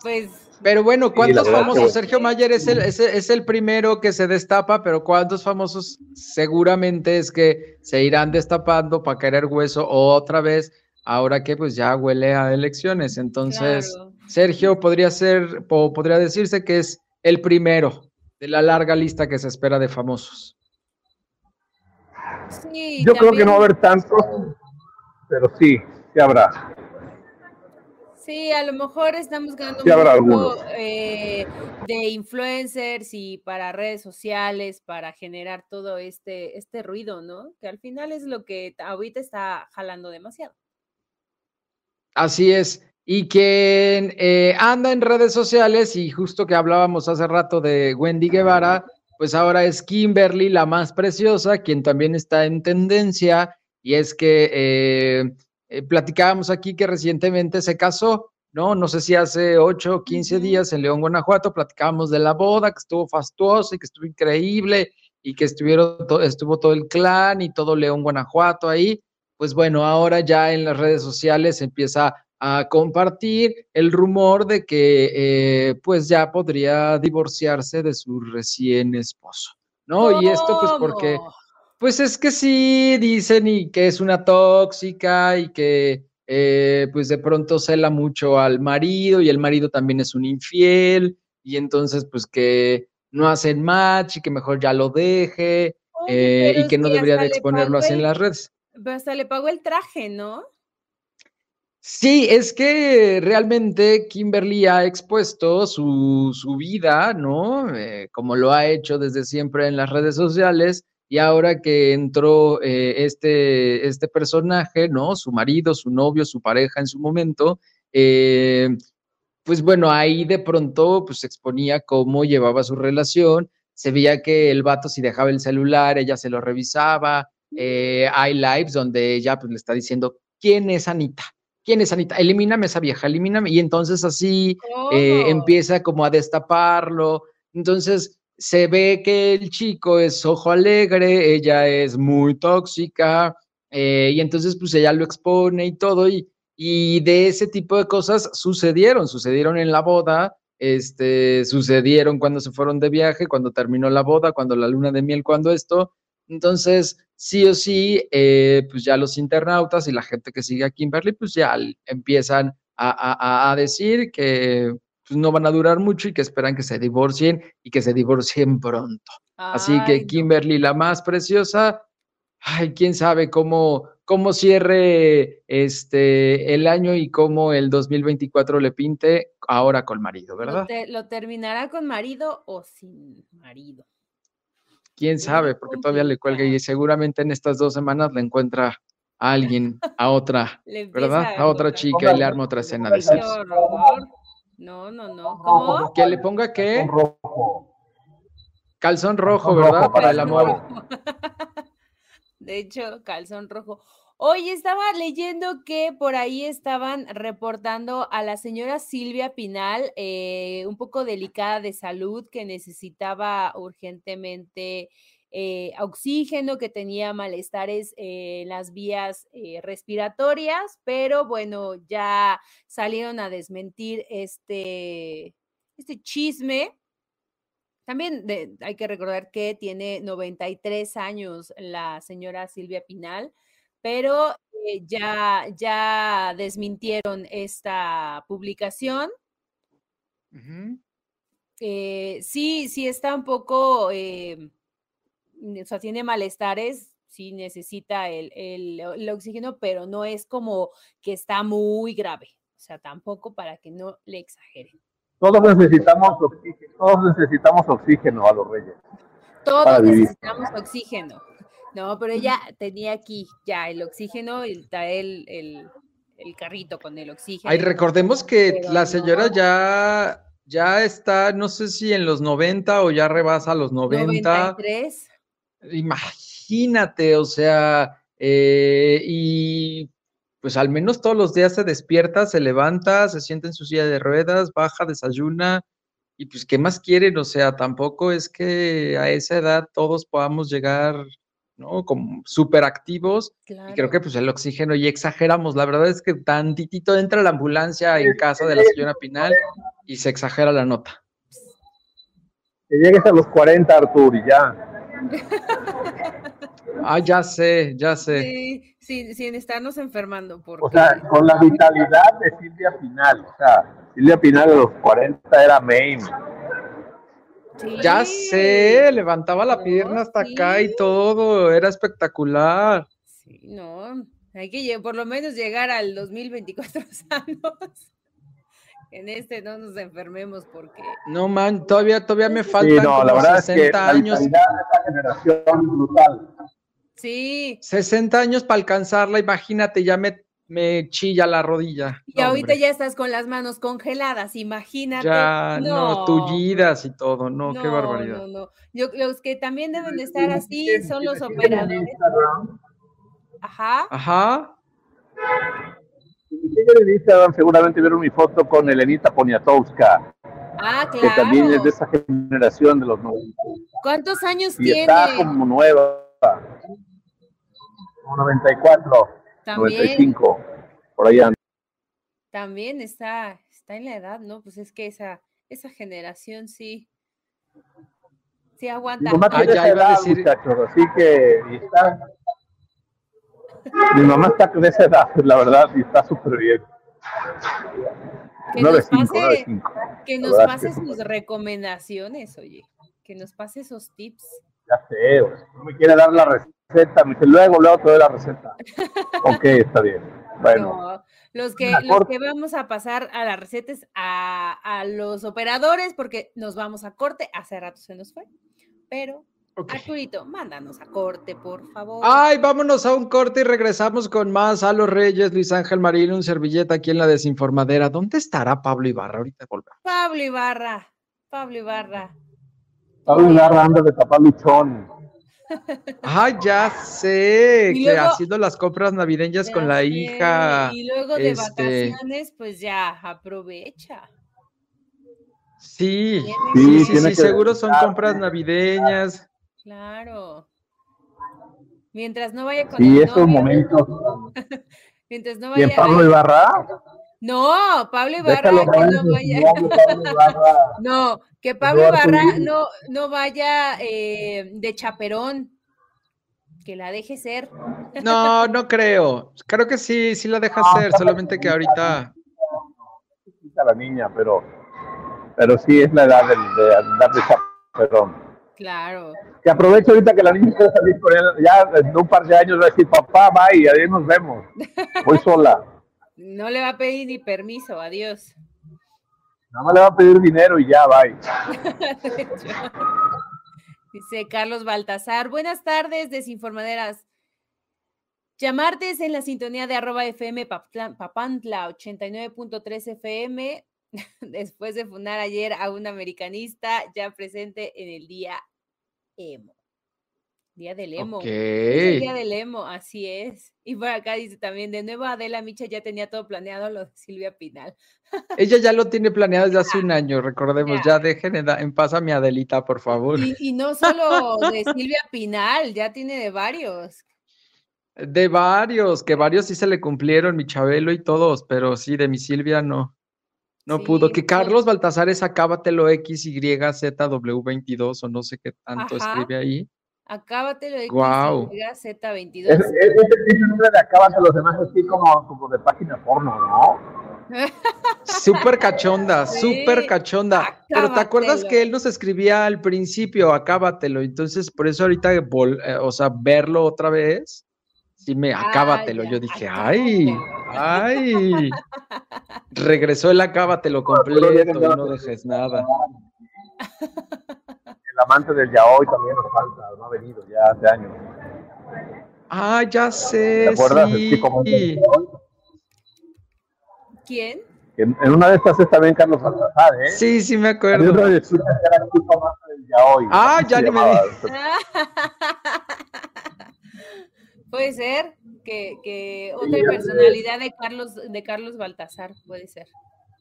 Pues. Pero bueno, ¿cuántos famosos? Sergio Mayer es el, es, el primero que se destapa, pero ¿cuántos famosos seguramente es que se irán destapando para querer hueso otra vez? Ahora que pues ya huele a elecciones. Entonces, Sergio podría ser, podría decirse que es el primero de la larga lista que se espera de famosos. Yo creo que no va a haber tantos, pero sí, sí habrá. Sí, a lo mejor estamos ganando un poco eh, de influencers y para redes sociales, para generar todo este, este ruido, ¿no? Que al final es lo que ahorita está jalando demasiado. Así es. Y quien eh, anda en redes sociales, y justo que hablábamos hace rato de Wendy Guevara, pues ahora es Kimberly, la más preciosa, quien también está en tendencia, y es que eh, eh, platicábamos aquí que recientemente se casó, ¿no? No sé si hace 8 o 15 días en León, Guanajuato, platicábamos de la boda, que estuvo fastuosa y que estuvo increíble y que estuvieron estuvo todo el clan y todo León, Guanajuato ahí. Pues bueno, ahora ya en las redes sociales empieza a compartir el rumor de que eh, pues ya podría divorciarse de su recién esposo, ¿no? Y esto pues porque pues es que sí, dicen y que es una tóxica y que eh, pues de pronto cela mucho al marido y el marido también es un infiel y entonces pues que no hacen match y que mejor ya lo deje eh, y que no debería de exponerlo así en las redes. Pero hasta le pagó el traje, ¿no? Sí, es que realmente Kimberly ha expuesto su, su vida, ¿no? Eh, como lo ha hecho desde siempre en las redes sociales, y ahora que entró eh, este, este personaje, ¿no? Su marido, su novio, su pareja en su momento, eh, pues bueno, ahí de pronto pues exponía cómo llevaba su relación, se veía que el vato si dejaba el celular, ella se lo revisaba, hay lives donde ella pues le está diciendo, ¿quién es Anita? ¿Quién es Anita? Elimíname esa vieja, elimíname. Y entonces así eh, empieza como a destaparlo. Entonces se ve que el chico es ojo alegre, ella es muy tóxica, eh, y entonces pues ella lo expone y todo, y, y de ese tipo de cosas sucedieron, sucedieron en la boda, este, sucedieron cuando se fueron de viaje, cuando terminó la boda, cuando la luna de miel, cuando esto. Entonces, sí o sí, eh, pues ya los internautas y la gente que sigue a Kimberly, pues ya empiezan a, decir que pues, no van a durar mucho y que esperan que se divorcien y que se divorcien pronto. Así que Kimberly, la más preciosa, ay, quién sabe cómo, cómo cierre este el año y cómo el 2024 le pinte ahora con marido, ¿verdad? ¿Lo, terminará con marido o sin marido? Quién sabe, porque todavía le cuelga y seguramente en estas dos semanas le encuentra a alguien, a otra, ¿verdad? A otra chica y le arma otra escena de sexo. No, no, no. ¿Cómo? Que le ponga qué? Calzón rojo, ¿verdad? Para el amor. de hecho, calzón rojo. Hoy estaba leyendo que por ahí estaban reportando a la señora Silvia Pinal, eh, un poco delicada de salud, que necesitaba urgentemente eh, oxígeno, que tenía malestares en las vías eh, respiratorias, pero bueno, ya salieron a desmentir este, este chisme. También hay que recordar que tiene 93 años la señora Silvia Pinal, pero eh, ya, ya desmintieron esta publicación. Eh, sí, sí está un poco, eh, o sea, tiene malestares, sí necesita el, el oxígeno, pero no es como que está muy grave, o sea, tampoco para que no le exageren. Todos necesitamos oxígeno, todos necesitamos oxígeno a los reyes. Todos necesitamos oxígeno. No, pero ella tenía aquí ya el oxígeno y el, el, el, carrito con el oxígeno. Ay, recordemos que la señora ya, ya está, no sé si en los 90 o ya rebasa los 90. 93. Imagínate, o sea, eh, y pues al menos todos los días se despierta, se levanta, se sienta en su silla de ruedas, baja, desayuna, y pues, ¿qué más quieren? O sea, tampoco es que a esa edad todos podamos llegar, ¿no? Como súper activos. Y creo que pues el oxígeno y exageramos. La verdad es que tantitito entra la ambulancia en casa de la señora Pinal y se exagera la nota. Que llegues a los 40, Artur, y ya. ah, ya sé, ya sé. Sí sin, estarnos enfermando. Porque... O sea, con la vitalidad de Silvia Pinal. O sea, Silvia Pinal a los 40 era main. Ya sé, levantaba la pierna hasta acá y todo, era espectacular. Sí, no, hay que por lo menos llegar al 2024 sanos. En este no nos enfermemos porque. No, man, todavía, todavía me faltan sí, no, la verdad 60 es que años. La de esta generación brutal. Sí. 60 años para alcanzarla, imagínate, ya me, me chilla la rodilla. Y ahorita ya estás con las manos congeladas, imagínate. Ya, no, tullidas y todo, no, qué barbaridad. No, no, Yo, los que también deben de estar así son los operadores. Ajá. Ajá. En Instagram seguramente vieron mi foto con Elenita Poniatowska. Ah, claro. Que también es de esa generación de los 90. ¿Cuántos años y tiene? Está como nueva. 94, 95, por allá. También está, está en la edad, ¿no? Pues es que esa, esa generación sí, sí aguanta. Mi mamá ah, ya iba a decir... muchachos, así que está... Mi mamá está con esa edad, la verdad, y está súper bien. Que nos, pase, que nos pase sus recomendaciones, oye, que nos pase esos tips. Ya sé, no me quiere dar la receta, me dice, luego, luego te doy la receta. ok, está bien. Bueno. los que, los que vamos a pasar a las recetas a, a, los operadores, porque nos vamos a corte, hace rato se nos fue, pero Arturito, mándanos a corte, por favor. Ay, vámonos a un corte y regresamos con más a los Reyes, Luis Ángel Marín, un servilleta aquí en la desinformadera. ¿Dónde estará Pablo Ibarra? Ahorita volvemos. Pablo Ibarra, Pablo Ibarra. Pablo Ibarra anda de tapar luchón. Ah, ya sé, que haciendo las compras navideñas con la hija. Y luego de este vacaciones, pues ya aprovecha. Sí, sí, sí, sí, seguro son compras navideñas. Claro. Mientras no vaya con Sí, esos momentos. Mientras no vaya. ¿Y Pablo Ibarra? No, Pablo Ibarra que no vaya. no, que Pablo Ibarra no, no vaya eh, de chaperón. Que la deje ser. No, no creo. Creo que sí, sí la deja ser, solamente que ahorita. la niña, pero, pero sí es la edad de, de andar de chaperón. Claro. Que aproveche ahorita que la niña puede salir con él. Ya en un par de años va a decir, papá, bye, ahí nos vemos. Voy sola. No le va a pedir ni permiso, adiós. Nada más le va a pedir dinero y ya, bye. Dice Carlos Baltasar. Buenas tardes, desinformaderas. Llamartes en la sintonía de arroba FM Papantla 89.3 FM después de fundar ayer a un americanista ya presente en el día emo. Día del emo. día del emo, así es. Y por acá dice también, de nuevo Adela Micha ya tenía todo planeado lo de Silvia Pinal. Ella ya lo tiene planeado desde hace un año, recordemos, ya, dejen en paz a mi Adelita, por favor. Y, y no solo de Silvia Pinal, ya tiene de varios. De varios, que varios sí se le cumplieron, mi Chabelo y todos, pero sí, de mi Silvia no. No pudo. Que Carlos Baltasar es acábatelo XYZW22 o no sé qué tanto escribe ahí. Acábatelo XYZ22. Es, es, nombre de acábatelo, demás así como, como de página porno, ¿no? Súper cachonda, súper cachonda. Pero ¿te acuerdas que él nos escribía al principio, acábatelo? Entonces, por eso ahorita, eh, o sea, verlo otra vez, sí me, acábatelo. Yo dije, ay, ay. Regresó el acábatelo completo y no dejes nada. El amante del yaoi también nos falta, no ha venido ya hace años. Ah, ya sé. ¿Te acuerdas? Sí. ¿Quién? En, una de estas es también Carlos Baltasar, ¿eh? Sí, sí me acuerdo. Ah, ya ni me Puede ser que, otra personalidad de Carlos, de Carlos Baltasar, puede ser.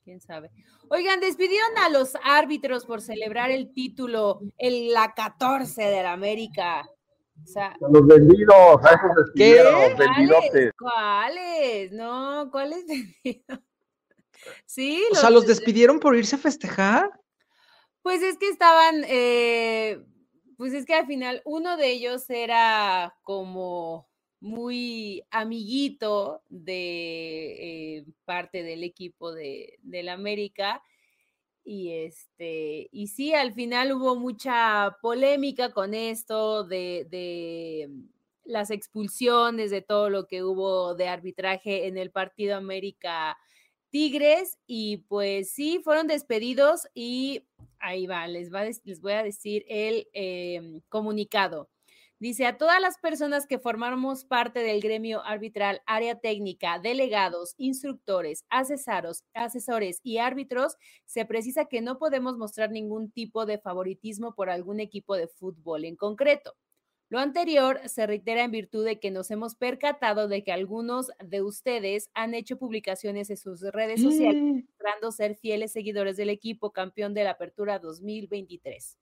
Quién sabe. Oigan, despidieron a los árbitros por celebrar el título en la 14 de la América. O sea, los vendidos, a esos despidieron, ¿Cuáles? ¿Cuáles? No, ¿cuáles vendidos? Sí. O sea, ¿los despidieron por irse a festejar? Pues es que estaban, eh, pues es que al final uno de ellos era como muy amiguito de eh, parte del equipo de, del América. Y este, y sí, al final hubo mucha polémica con esto de, de, las expulsiones, de todo lo que hubo de arbitraje en el partido América Tigres. Y pues sí, fueron despedidos y ahí va, les, va, les voy a decir el em, comunicado. Dice a todas las personas que formamos parte del gremio arbitral, área técnica, delegados, instructores, asesoros, asesores y árbitros, se precisa que no podemos mostrar ningún tipo de favoritismo por algún equipo de fútbol en concreto. Lo anterior se reitera en virtud de que nos hemos percatado de que algunos de ustedes han hecho publicaciones en sus redes sociales mm. mostrando ser fieles seguidores del equipo campeón de la Apertura 2023.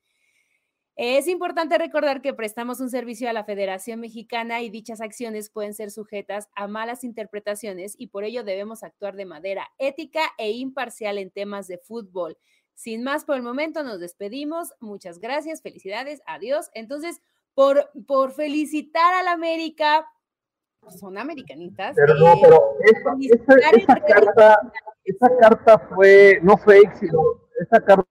Es importante recordar que prestamos un servicio a la Federación Mexicana y dichas acciones pueden ser sujetas a malas interpretaciones y por ello debemos actuar de manera ética e imparcial en temas de fútbol. Sin más por el momento, nos despedimos. Muchas gracias, felicidades, adiós. Entonces, por, por felicitar a la América, pues, son americanistas. Pero no, eh, pero esa, carta, esa carta fue, no fue éxito, esa carta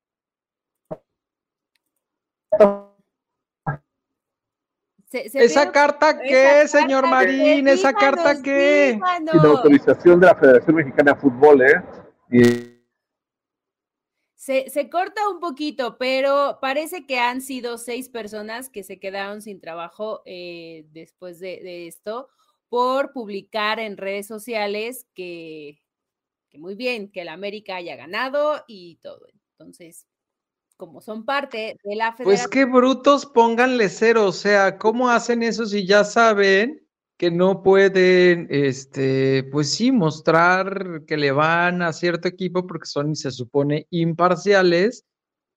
¿Esa carta qué, señor Marín? ¿Esa carta qué? Sin autorización de la Federación Mexicana de Fútbol, ¿eh? Se, corta un poquito, pero parece que han sido seis personas que se quedaron sin trabajo eh, después de, esto por publicar en redes sociales que, que muy bien, que el América haya ganado y todo. Entonces, como son parte de la federación. Pues qué brutos, pónganle cero, o sea, ¿cómo hacen eso si ya saben que no pueden, este, pues sí, mostrar que le van a cierto equipo porque son, se supone, imparciales?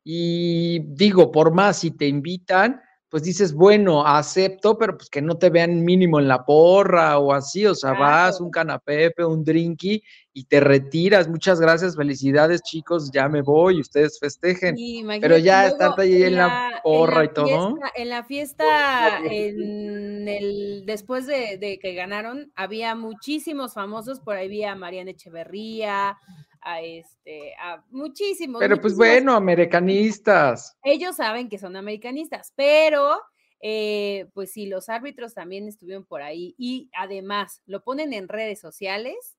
Y digo, por más si te invitan, pues dices, bueno, acepto, pero pues que no te vean mínimo en la porra o así, o sea, vas un canapepe, un drinky y te retiras. Muchas gracias, felicidades chicos, ya me voy, ustedes festejen. pero ya estarte ahí en la, porra y todo. En la fiesta, en el, después de, de, que ganaron, había muchísimos famosos, por ahí había Mariana Echeverría, a este, a muchísimos. Pero pues bueno, americanistas. Ellos saben que son americanistas, pero eh, pues sí, los árbitros también estuvieron por ahí y además lo ponen en redes sociales.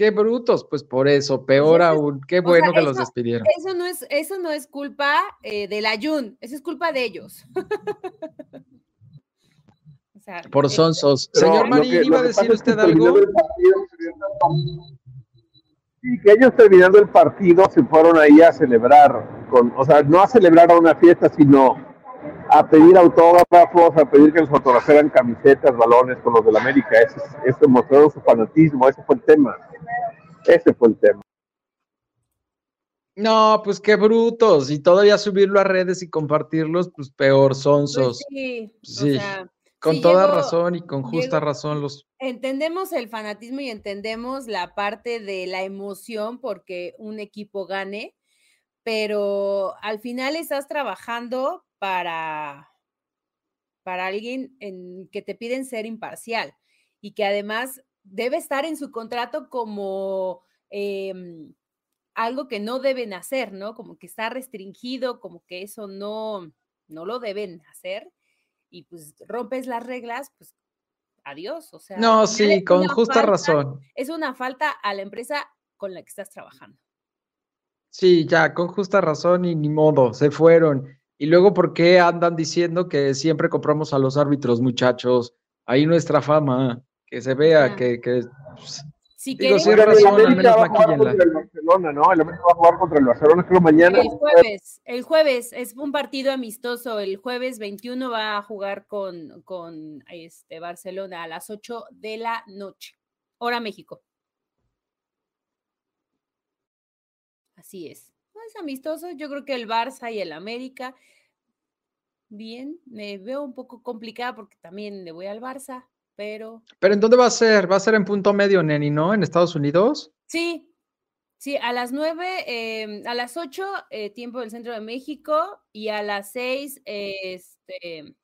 Qué brutos, pues por eso, peor aún, qué bueno que los despidieron. Eso no es, eso no es culpa eh, del Ayun, eso es culpa de ellos. por este, sonsos. Señor Marín, ¿iba a decir usted algo? Sí, que ellos terminando el partido se fueron ahí a celebrar, con, o sea, no a celebrar a una fiesta, sino a pedir autógrafos, a pedir que los fotografiaran camisetas, balones con los del América. Ese, ese mostró su fanatismo, ese fue el tema. Ese fue el tema. No, pues qué brutos. Y todavía subirlo a redes y compartirlos, pues peor, sonsos. Pues sí, sí. O sea, con toda razón y con justa razón los... Entendemos el fanatismo y entendemos la parte de la emoción porque un equipo gane, pero al final estás trabajando para, para alguien en, que te piden ser imparcial y que además debe estar en su contrato como em, algo que no deben hacer, ¿no? Como que está restringido, como que eso no, no lo deben hacer y pues rompes las reglas, pues adiós. O sea, no, sí, con justa razón. Es una falta a la empresa con la que estás trabajando. Sí, ya, con justa razón y ni modo, se fueron. Y luego, ¿por qué andan diciendo que siempre compramos a los árbitros, muchachos? Ahí nuestra fama, que se vea, que, que pues, si Digo, sí, razón, al menos maquillenla. El Barcelona, ¿no? El América va a jugar contra el Barcelona, creo mañana. El jueves, el jueves, es un partido amistoso. El jueves 21 va a jugar con, con este Barcelona a las 8 de la noche, hora México. Así es. No es amistoso, yo creo que el Barça y el América, bien, me veo un poco complicada porque también le voy al Barça, pero... ¿Pero en dónde va a ser? ¿Va a ser en punto medio, Neni, no? ¿En Estados Unidos? Sí, sí, a las nueve, em, a las ocho, eh, tiempo del centro de México, y a las seis, este...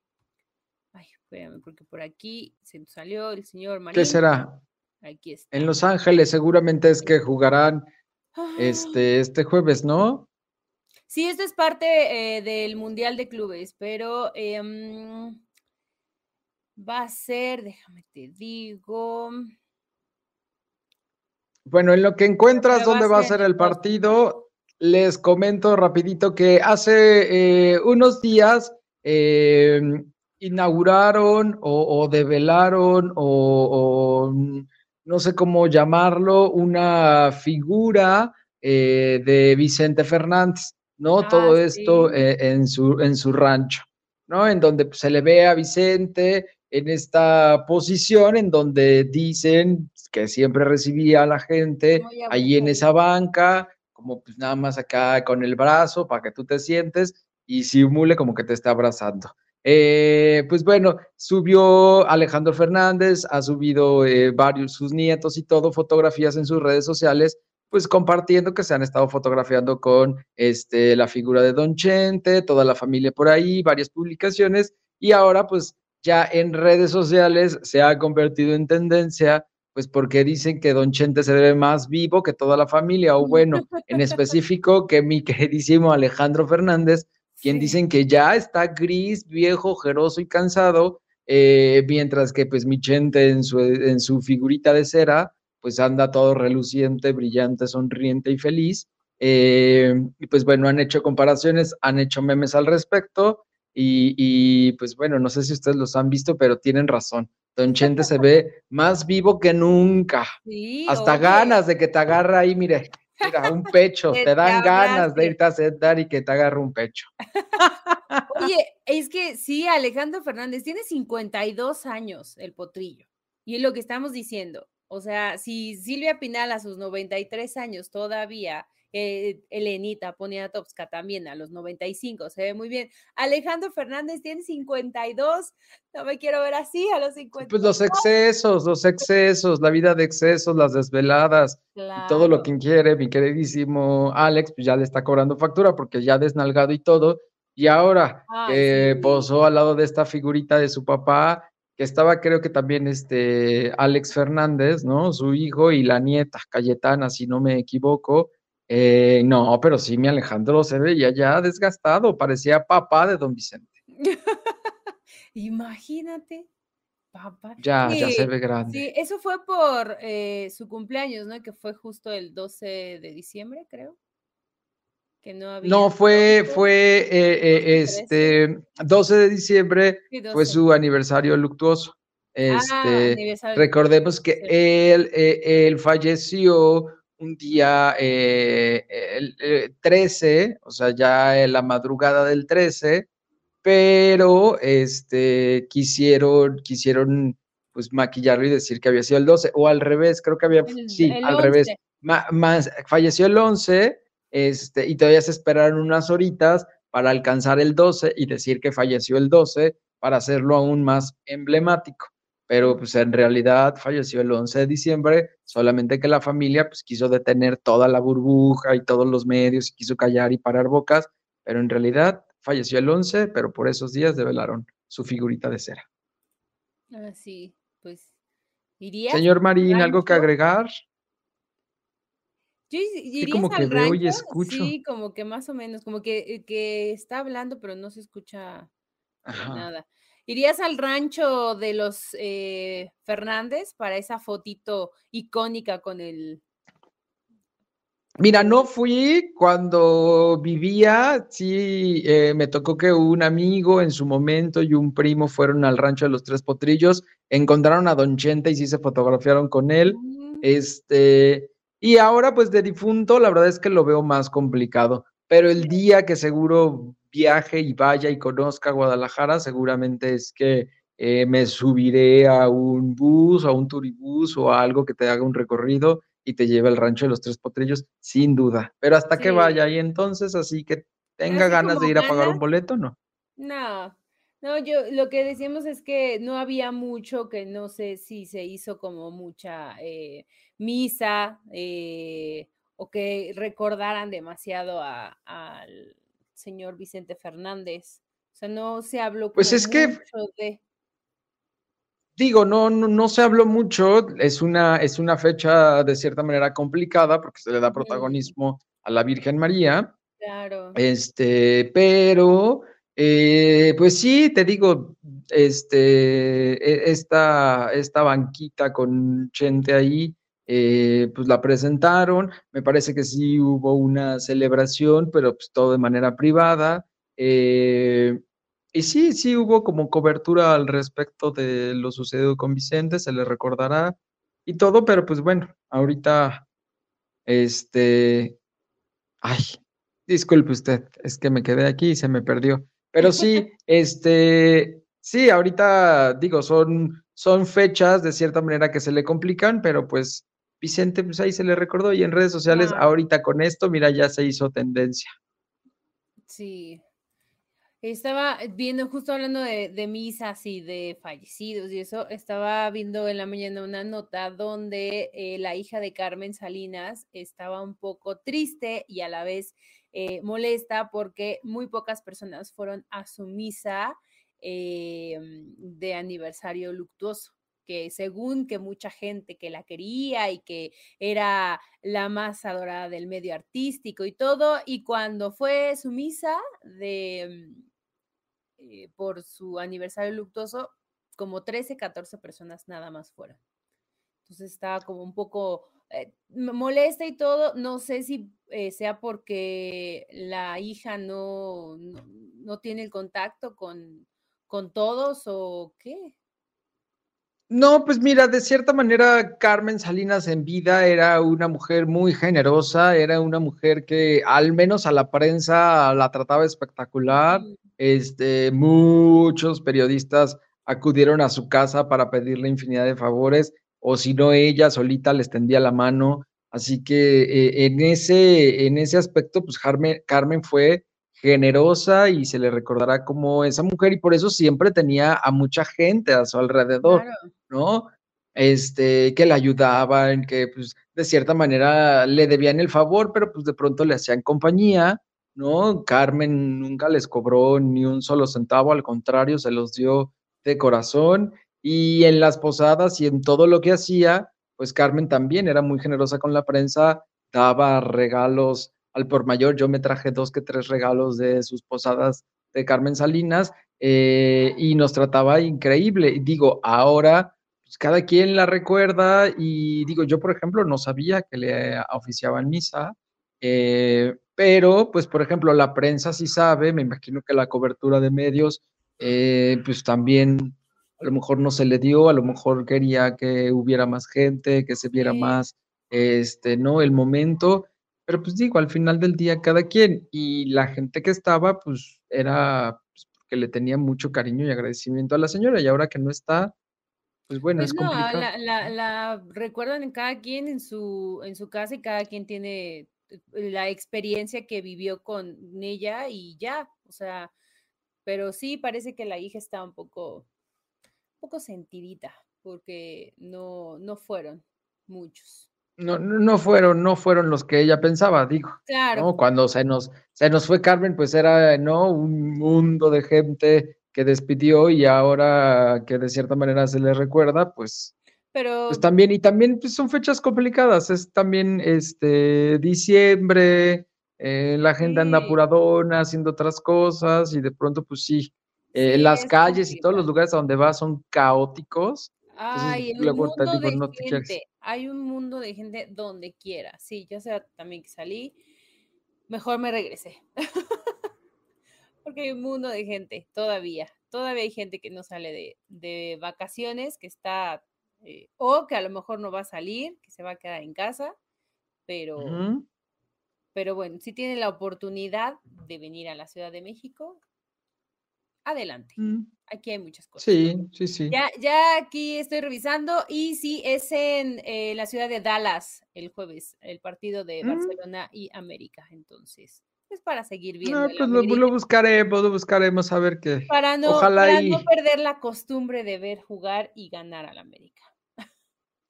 Ay, espérame, porque por aquí se salió el señor Marín. ¿Qué será? Aquí está. En Los Ángeles seguramente es que jugarán este, este jueves, ¿no? Sí, esto es parte eh, del Mundial de Clubes, pero em, va a ser, déjame te digo. Bueno, en lo que encuentras dónde va a ser el partido, les comento rapidito que hace eh, unos días eh, inauguraron o, develaron o, no sé cómo llamarlo, una figura eh, de Vicente Fernández, ¿no? Ah, Todo esto en, su, en su rancho, ¿no? En donde pues, se le ve a Vicente en esta posición en donde dicen que siempre recibía a la gente ahí en esa banca, como pues nada más acá con el brazo para que tú te sientes y simule como que te está abrazando. Eh, pues bueno, subió Alejandro Fernández, ha subido eh, varios sus nietos y todo, fotografías en sus redes sociales, pues compartiendo que se han estado fotografiando con este, la figura de Don Chente, toda la familia por ahí, varias publicaciones, y ahora pues ya en redes sociales se ha convertido en tendencia, pues porque dicen que Don Chente se ve más vivo que toda la familia, o bueno, en específico que mi queridísimo Alejandro Fernández, quien dicen que ya está gris, viejo, ojeroso y cansado, eh, mientras que pues mi Chente en su, en su figurita de cera, pues anda todo reluciente, brillante, sonriente y feliz. Eh, y pues bueno, han hecho comparaciones, han hecho memes al respecto. Y, pues bueno, no sé si ustedes los han visto, pero tienen razón. Don Chente se ve más vivo que nunca. Hasta ganas de que te agarra ahí, mire. Mira, un pecho, te dan ganas de irte a sentar y que te agarre un pecho. Oye, es que sí, Alejandro Fernández tiene 52 años el potrillo. Y es lo que estamos diciendo. O sea, si Silvia Pinal a sus 93 años todavía eh, Elenita Poniatowska también a los 95, se ve muy bien. Alejandro Fernández tiene 52, no me quiero ver así a los 50. Pues los excesos, los excesos, la vida de excesos, las desveladas, y todo lo que quiere, mi queridísimo Alex, pues ya le está cobrando factura porque ya desnalgado y todo. Y ahora eh, posó al lado de esta figurita de su papá, que estaba creo que también este Alex Fernández, ¿no? Su hijo y la nieta, Cayetana, si no me equivoco. Eh, no, pero sí, mi Alejandro se veía ya desgastado, parecía papá de don Vicente. Imagínate, papá. Ya, ya se ve grande. Sí, eso fue por eh, su cumpleaños, ¿no? Que fue justo el 12 de diciembre, creo. Que no, había no fue, fue eh, este 12 de diciembre, fue su aniversario luctuoso. Ah, este, recordemos que él, él falleció un día eh, el, 13, eh, o sea, ya en la madrugada del 13, pero este, quisieron, quisieron pues maquillarlo y decir que había sido el 12, o al revés, creo que había, sí, al revés, más, falleció el 11, este, y todavía se esperaron unas horitas para alcanzar el 12 y decir que falleció el 12 para hacerlo aún más emblemático pero pues en realidad falleció el 11 de diciembre, solamente que la familia pues quiso detener toda la burbuja y todos los medios y quiso callar y parar bocas, pero en realidad falleció el 11, pero por esos días develaron su figurita de cera. Ah, sí, pues iría. Señor Marín, ¿algo que agregar? Yo sí, como que veo y escucho. Sí, como que más o menos, como que, eh, que está hablando, pero no se escucha nada. ¿Irías al rancho de los eh, Fernández para esa fotito icónica con el... Mira, no fui cuando vivía, sí, eh, me tocó que un amigo en su momento y un primo fueron al rancho de los Tres Potrillos, encontraron a Don Chente y sí se fotografiaron con él. Mm. Este, y ahora pues de difunto, la verdad es que lo veo más complicado, pero el día que seguro viaje y vaya y conozca Guadalajara, seguramente es que eh, me subiré a un bus, a un turibús o a algo que te haga un recorrido y te lleve al rancho de los Tres Potrillos, sin duda. Pero hasta que vaya y entonces, así que tenga ganas de ir a pagar un boleto, ¿no? No, no, yo lo que decíamos es que no había mucho, que no sé si se hizo como mucha eh, misa eh, o que recordaran demasiado al señor Vicente Fernández. O sea, no se habló pues es que, Digo, no, no, no, se habló mucho, es una, es una fecha de cierta manera complicada porque se le da protagonismo a la Virgen María. Claro. Este, pero, eh, pues sí, te digo, este, e, esta, esta banquita con gente ahí, eh, pues la presentaron, me parece que sí hubo una celebración, pero pues todo de manera privada. Eh, y sí, sí hubo como cobertura al respecto de lo sucedido con Vicente, se le recordará y todo, pero pues bueno, ahorita, este, ay, disculpe usted, es que me quedé aquí y se me perdió. Pero sí, este, sí, ahorita digo, son, son fechas de cierta manera que se le complican, pero pues Vicente, pues ahí se le recordó y en redes sociales, ahorita con esto, mira, ya se hizo tendencia. Sí. Estaba viendo, justo hablando de, misas y de fallecidos y eso, estaba viendo en la mañana una nota donde eh, la hija de Carmen Salinas estaba un poco triste y a la vez eh, molesta porque muy pocas personas fueron a su misa eh, de aniversario luctuoso que según que mucha gente que la quería y que era la más adorada del medio artístico y todo, y cuando fue su misa de, mm, eh, por su aniversario luctuoso, como 13, 14 personas nada más fueron. Entonces estaba como un poco eh, molesta y todo. No sé si eh, sea porque la hija no, no, no, tiene el contacto con, con todos o qué. No, pues mira, de cierta manera Carmen Salinas en vida era una mujer muy generosa, era una mujer que al menos a la prensa la trataba espectacular. Este, muchos periodistas acudieron a su casa para pedirle infinidad de favores, o si no, ella solita les tendía la mano. Así que eh, en, ese, en ese aspecto, pues Carmen fue generosa y se le recordará como esa mujer y por eso siempre tenía a mucha gente a su alrededor, ¿no? Este, que le ayudaban, que pues de cierta manera le debían el favor, pero pues de pronto le hacían compañía, ¿no? Carmen nunca les cobró ni un solo centavo, al contrario, se los dio de corazón y en las posadas y en todo lo que hacía, pues Carmen también era muy generosa con la prensa, daba regalos al por mayor. Yo me traje dos que tres regalos de sus posadas de Carmen Salinas eh, y nos trataba increíble. Digo, ahora pues cada quien la recuerda y digo, yo por ejemplo no sabía que le oficiaban misa, eh, pero pues por ejemplo la prensa sí sabe, me imagino que la cobertura de medios eh, pues también a lo mejor no se le dio, a lo mejor quería que hubiera más gente, que se viera más, este, ¿no? El momento. Pero pues digo, al final del día cada quien y la gente que estaba pues era pues, porque le tenía mucho cariño y agradecimiento a la señora y ahora que no está, pues bueno, es pues, no, complicado. La, la, recuerdan en cada quien en su, en su casa y cada quien tiene eh, la experiencia que vivió con ella y ya, o sea, pero sí parece que la hija está un poco, un poco sentidita porque no, no fueron muchos no, no fueron, no fueron los que ella pensaba, digo. Claro. Cuando se nos, se nos fue Carmen, pues era, ¿no? Un mundo de gente que despidió y ahora que de cierta manera se le recuerda, pues, Pero... pues también, y también pues, son fechas complicadas, es también este diciembre, eh, la gente anda apuradona, haciendo otras cosas, y de pronto, pues sí, eh, las calles y todos los lugares a donde va son caóticos. Ay, el mundo de gente hay un mundo de gente donde quiera. Sí, ya sea también que salí, mejor me regresé. Porque hay un mundo de gente todavía. Todavía hay gente que no sale de, vacaciones, que está, eh, o que a lo mejor no va a salir, que se va a quedar en casa, pero, pero bueno, si tiene la oportunidad de venir a la Ciudad de México, adelante. Mm. Aquí hay muchas cosas. Sí, sí, sí. Ya, ya aquí estoy revisando y sí, es en eh, la ciudad de Dallas el jueves, el partido de mm. Barcelona y América. Entonces, es para seguir viendo. No, pues lo, buscaremos, lo buscaremos a ver qué. Para no, para no perder la costumbre de ver jugar y ganar al América.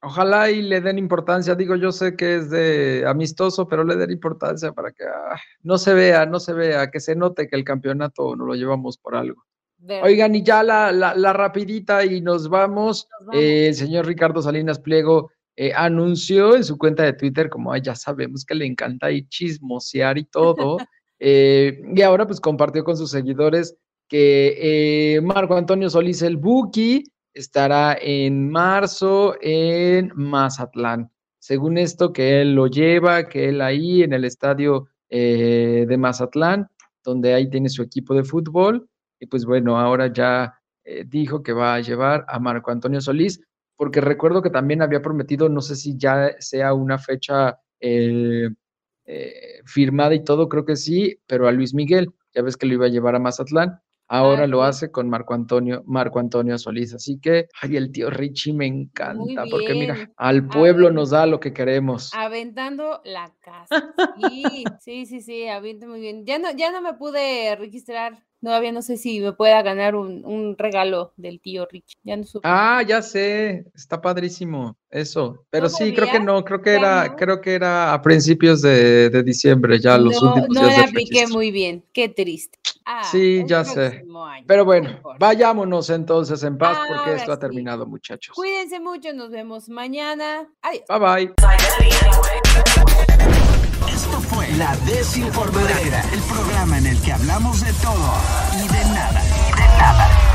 Ojalá y le den importancia. Digo, yo sé que es de amistoso, pero le den importancia para que ah, no se vea, no se vea, que se note que el campeonato no lo llevamos por algo. Oigan, y ya la, la, rapidita y nos vamos. Eh, el señor Ricardo Salinas Pliego eh, anunció en su cuenta de Twitter, como ya sabemos que le encanta y chismosear y todo, eh, y ahora pues compartió con sus seguidores que Marco Antonio Solís el Buki estará en marzo en Mazatlán. Según esto, que él lo lleva, que él ahí en el estadio de Mazatlán, donde ahí tiene su equipo de fútbol, y pues bueno, ahora ya eh, dijo que va a llevar a Marco Antonio Solís, porque recuerdo que también había prometido, no sé si ya sea una fecha eh, eh, firmada y todo, creo que sí, pero a Luis Miguel, ya ves que lo iba a llevar a Mazatlán, ahora lo hace con Marco Antonio, Marco Antonio Solís. Así que, ay, el tío Richie me encanta, porque mira, al pueblo nos da lo que queremos. Aventando la casa. Sí, sí, sí, sí, avienta muy bien. Ya no, ya no me pude registrar Todavía no sé si me pueda ganar un, regalo del tío Rich. Ya no Ah, ya sé, está padrísimo eso. Pero sí, creo que no, creo que era, creo que era a principios de, diciembre, ya los últimos no días. No apliqué muy bien, qué triste. Ah, sí, ya sé. Pero bueno, vayámonos entonces en paz porque esto ha terminado, muchachos. Cuídense mucho, nos vemos mañana. Adiós. Bye bye fue La Desinformadera, el programa en el que hablamos de todo y de nada. Y de nada.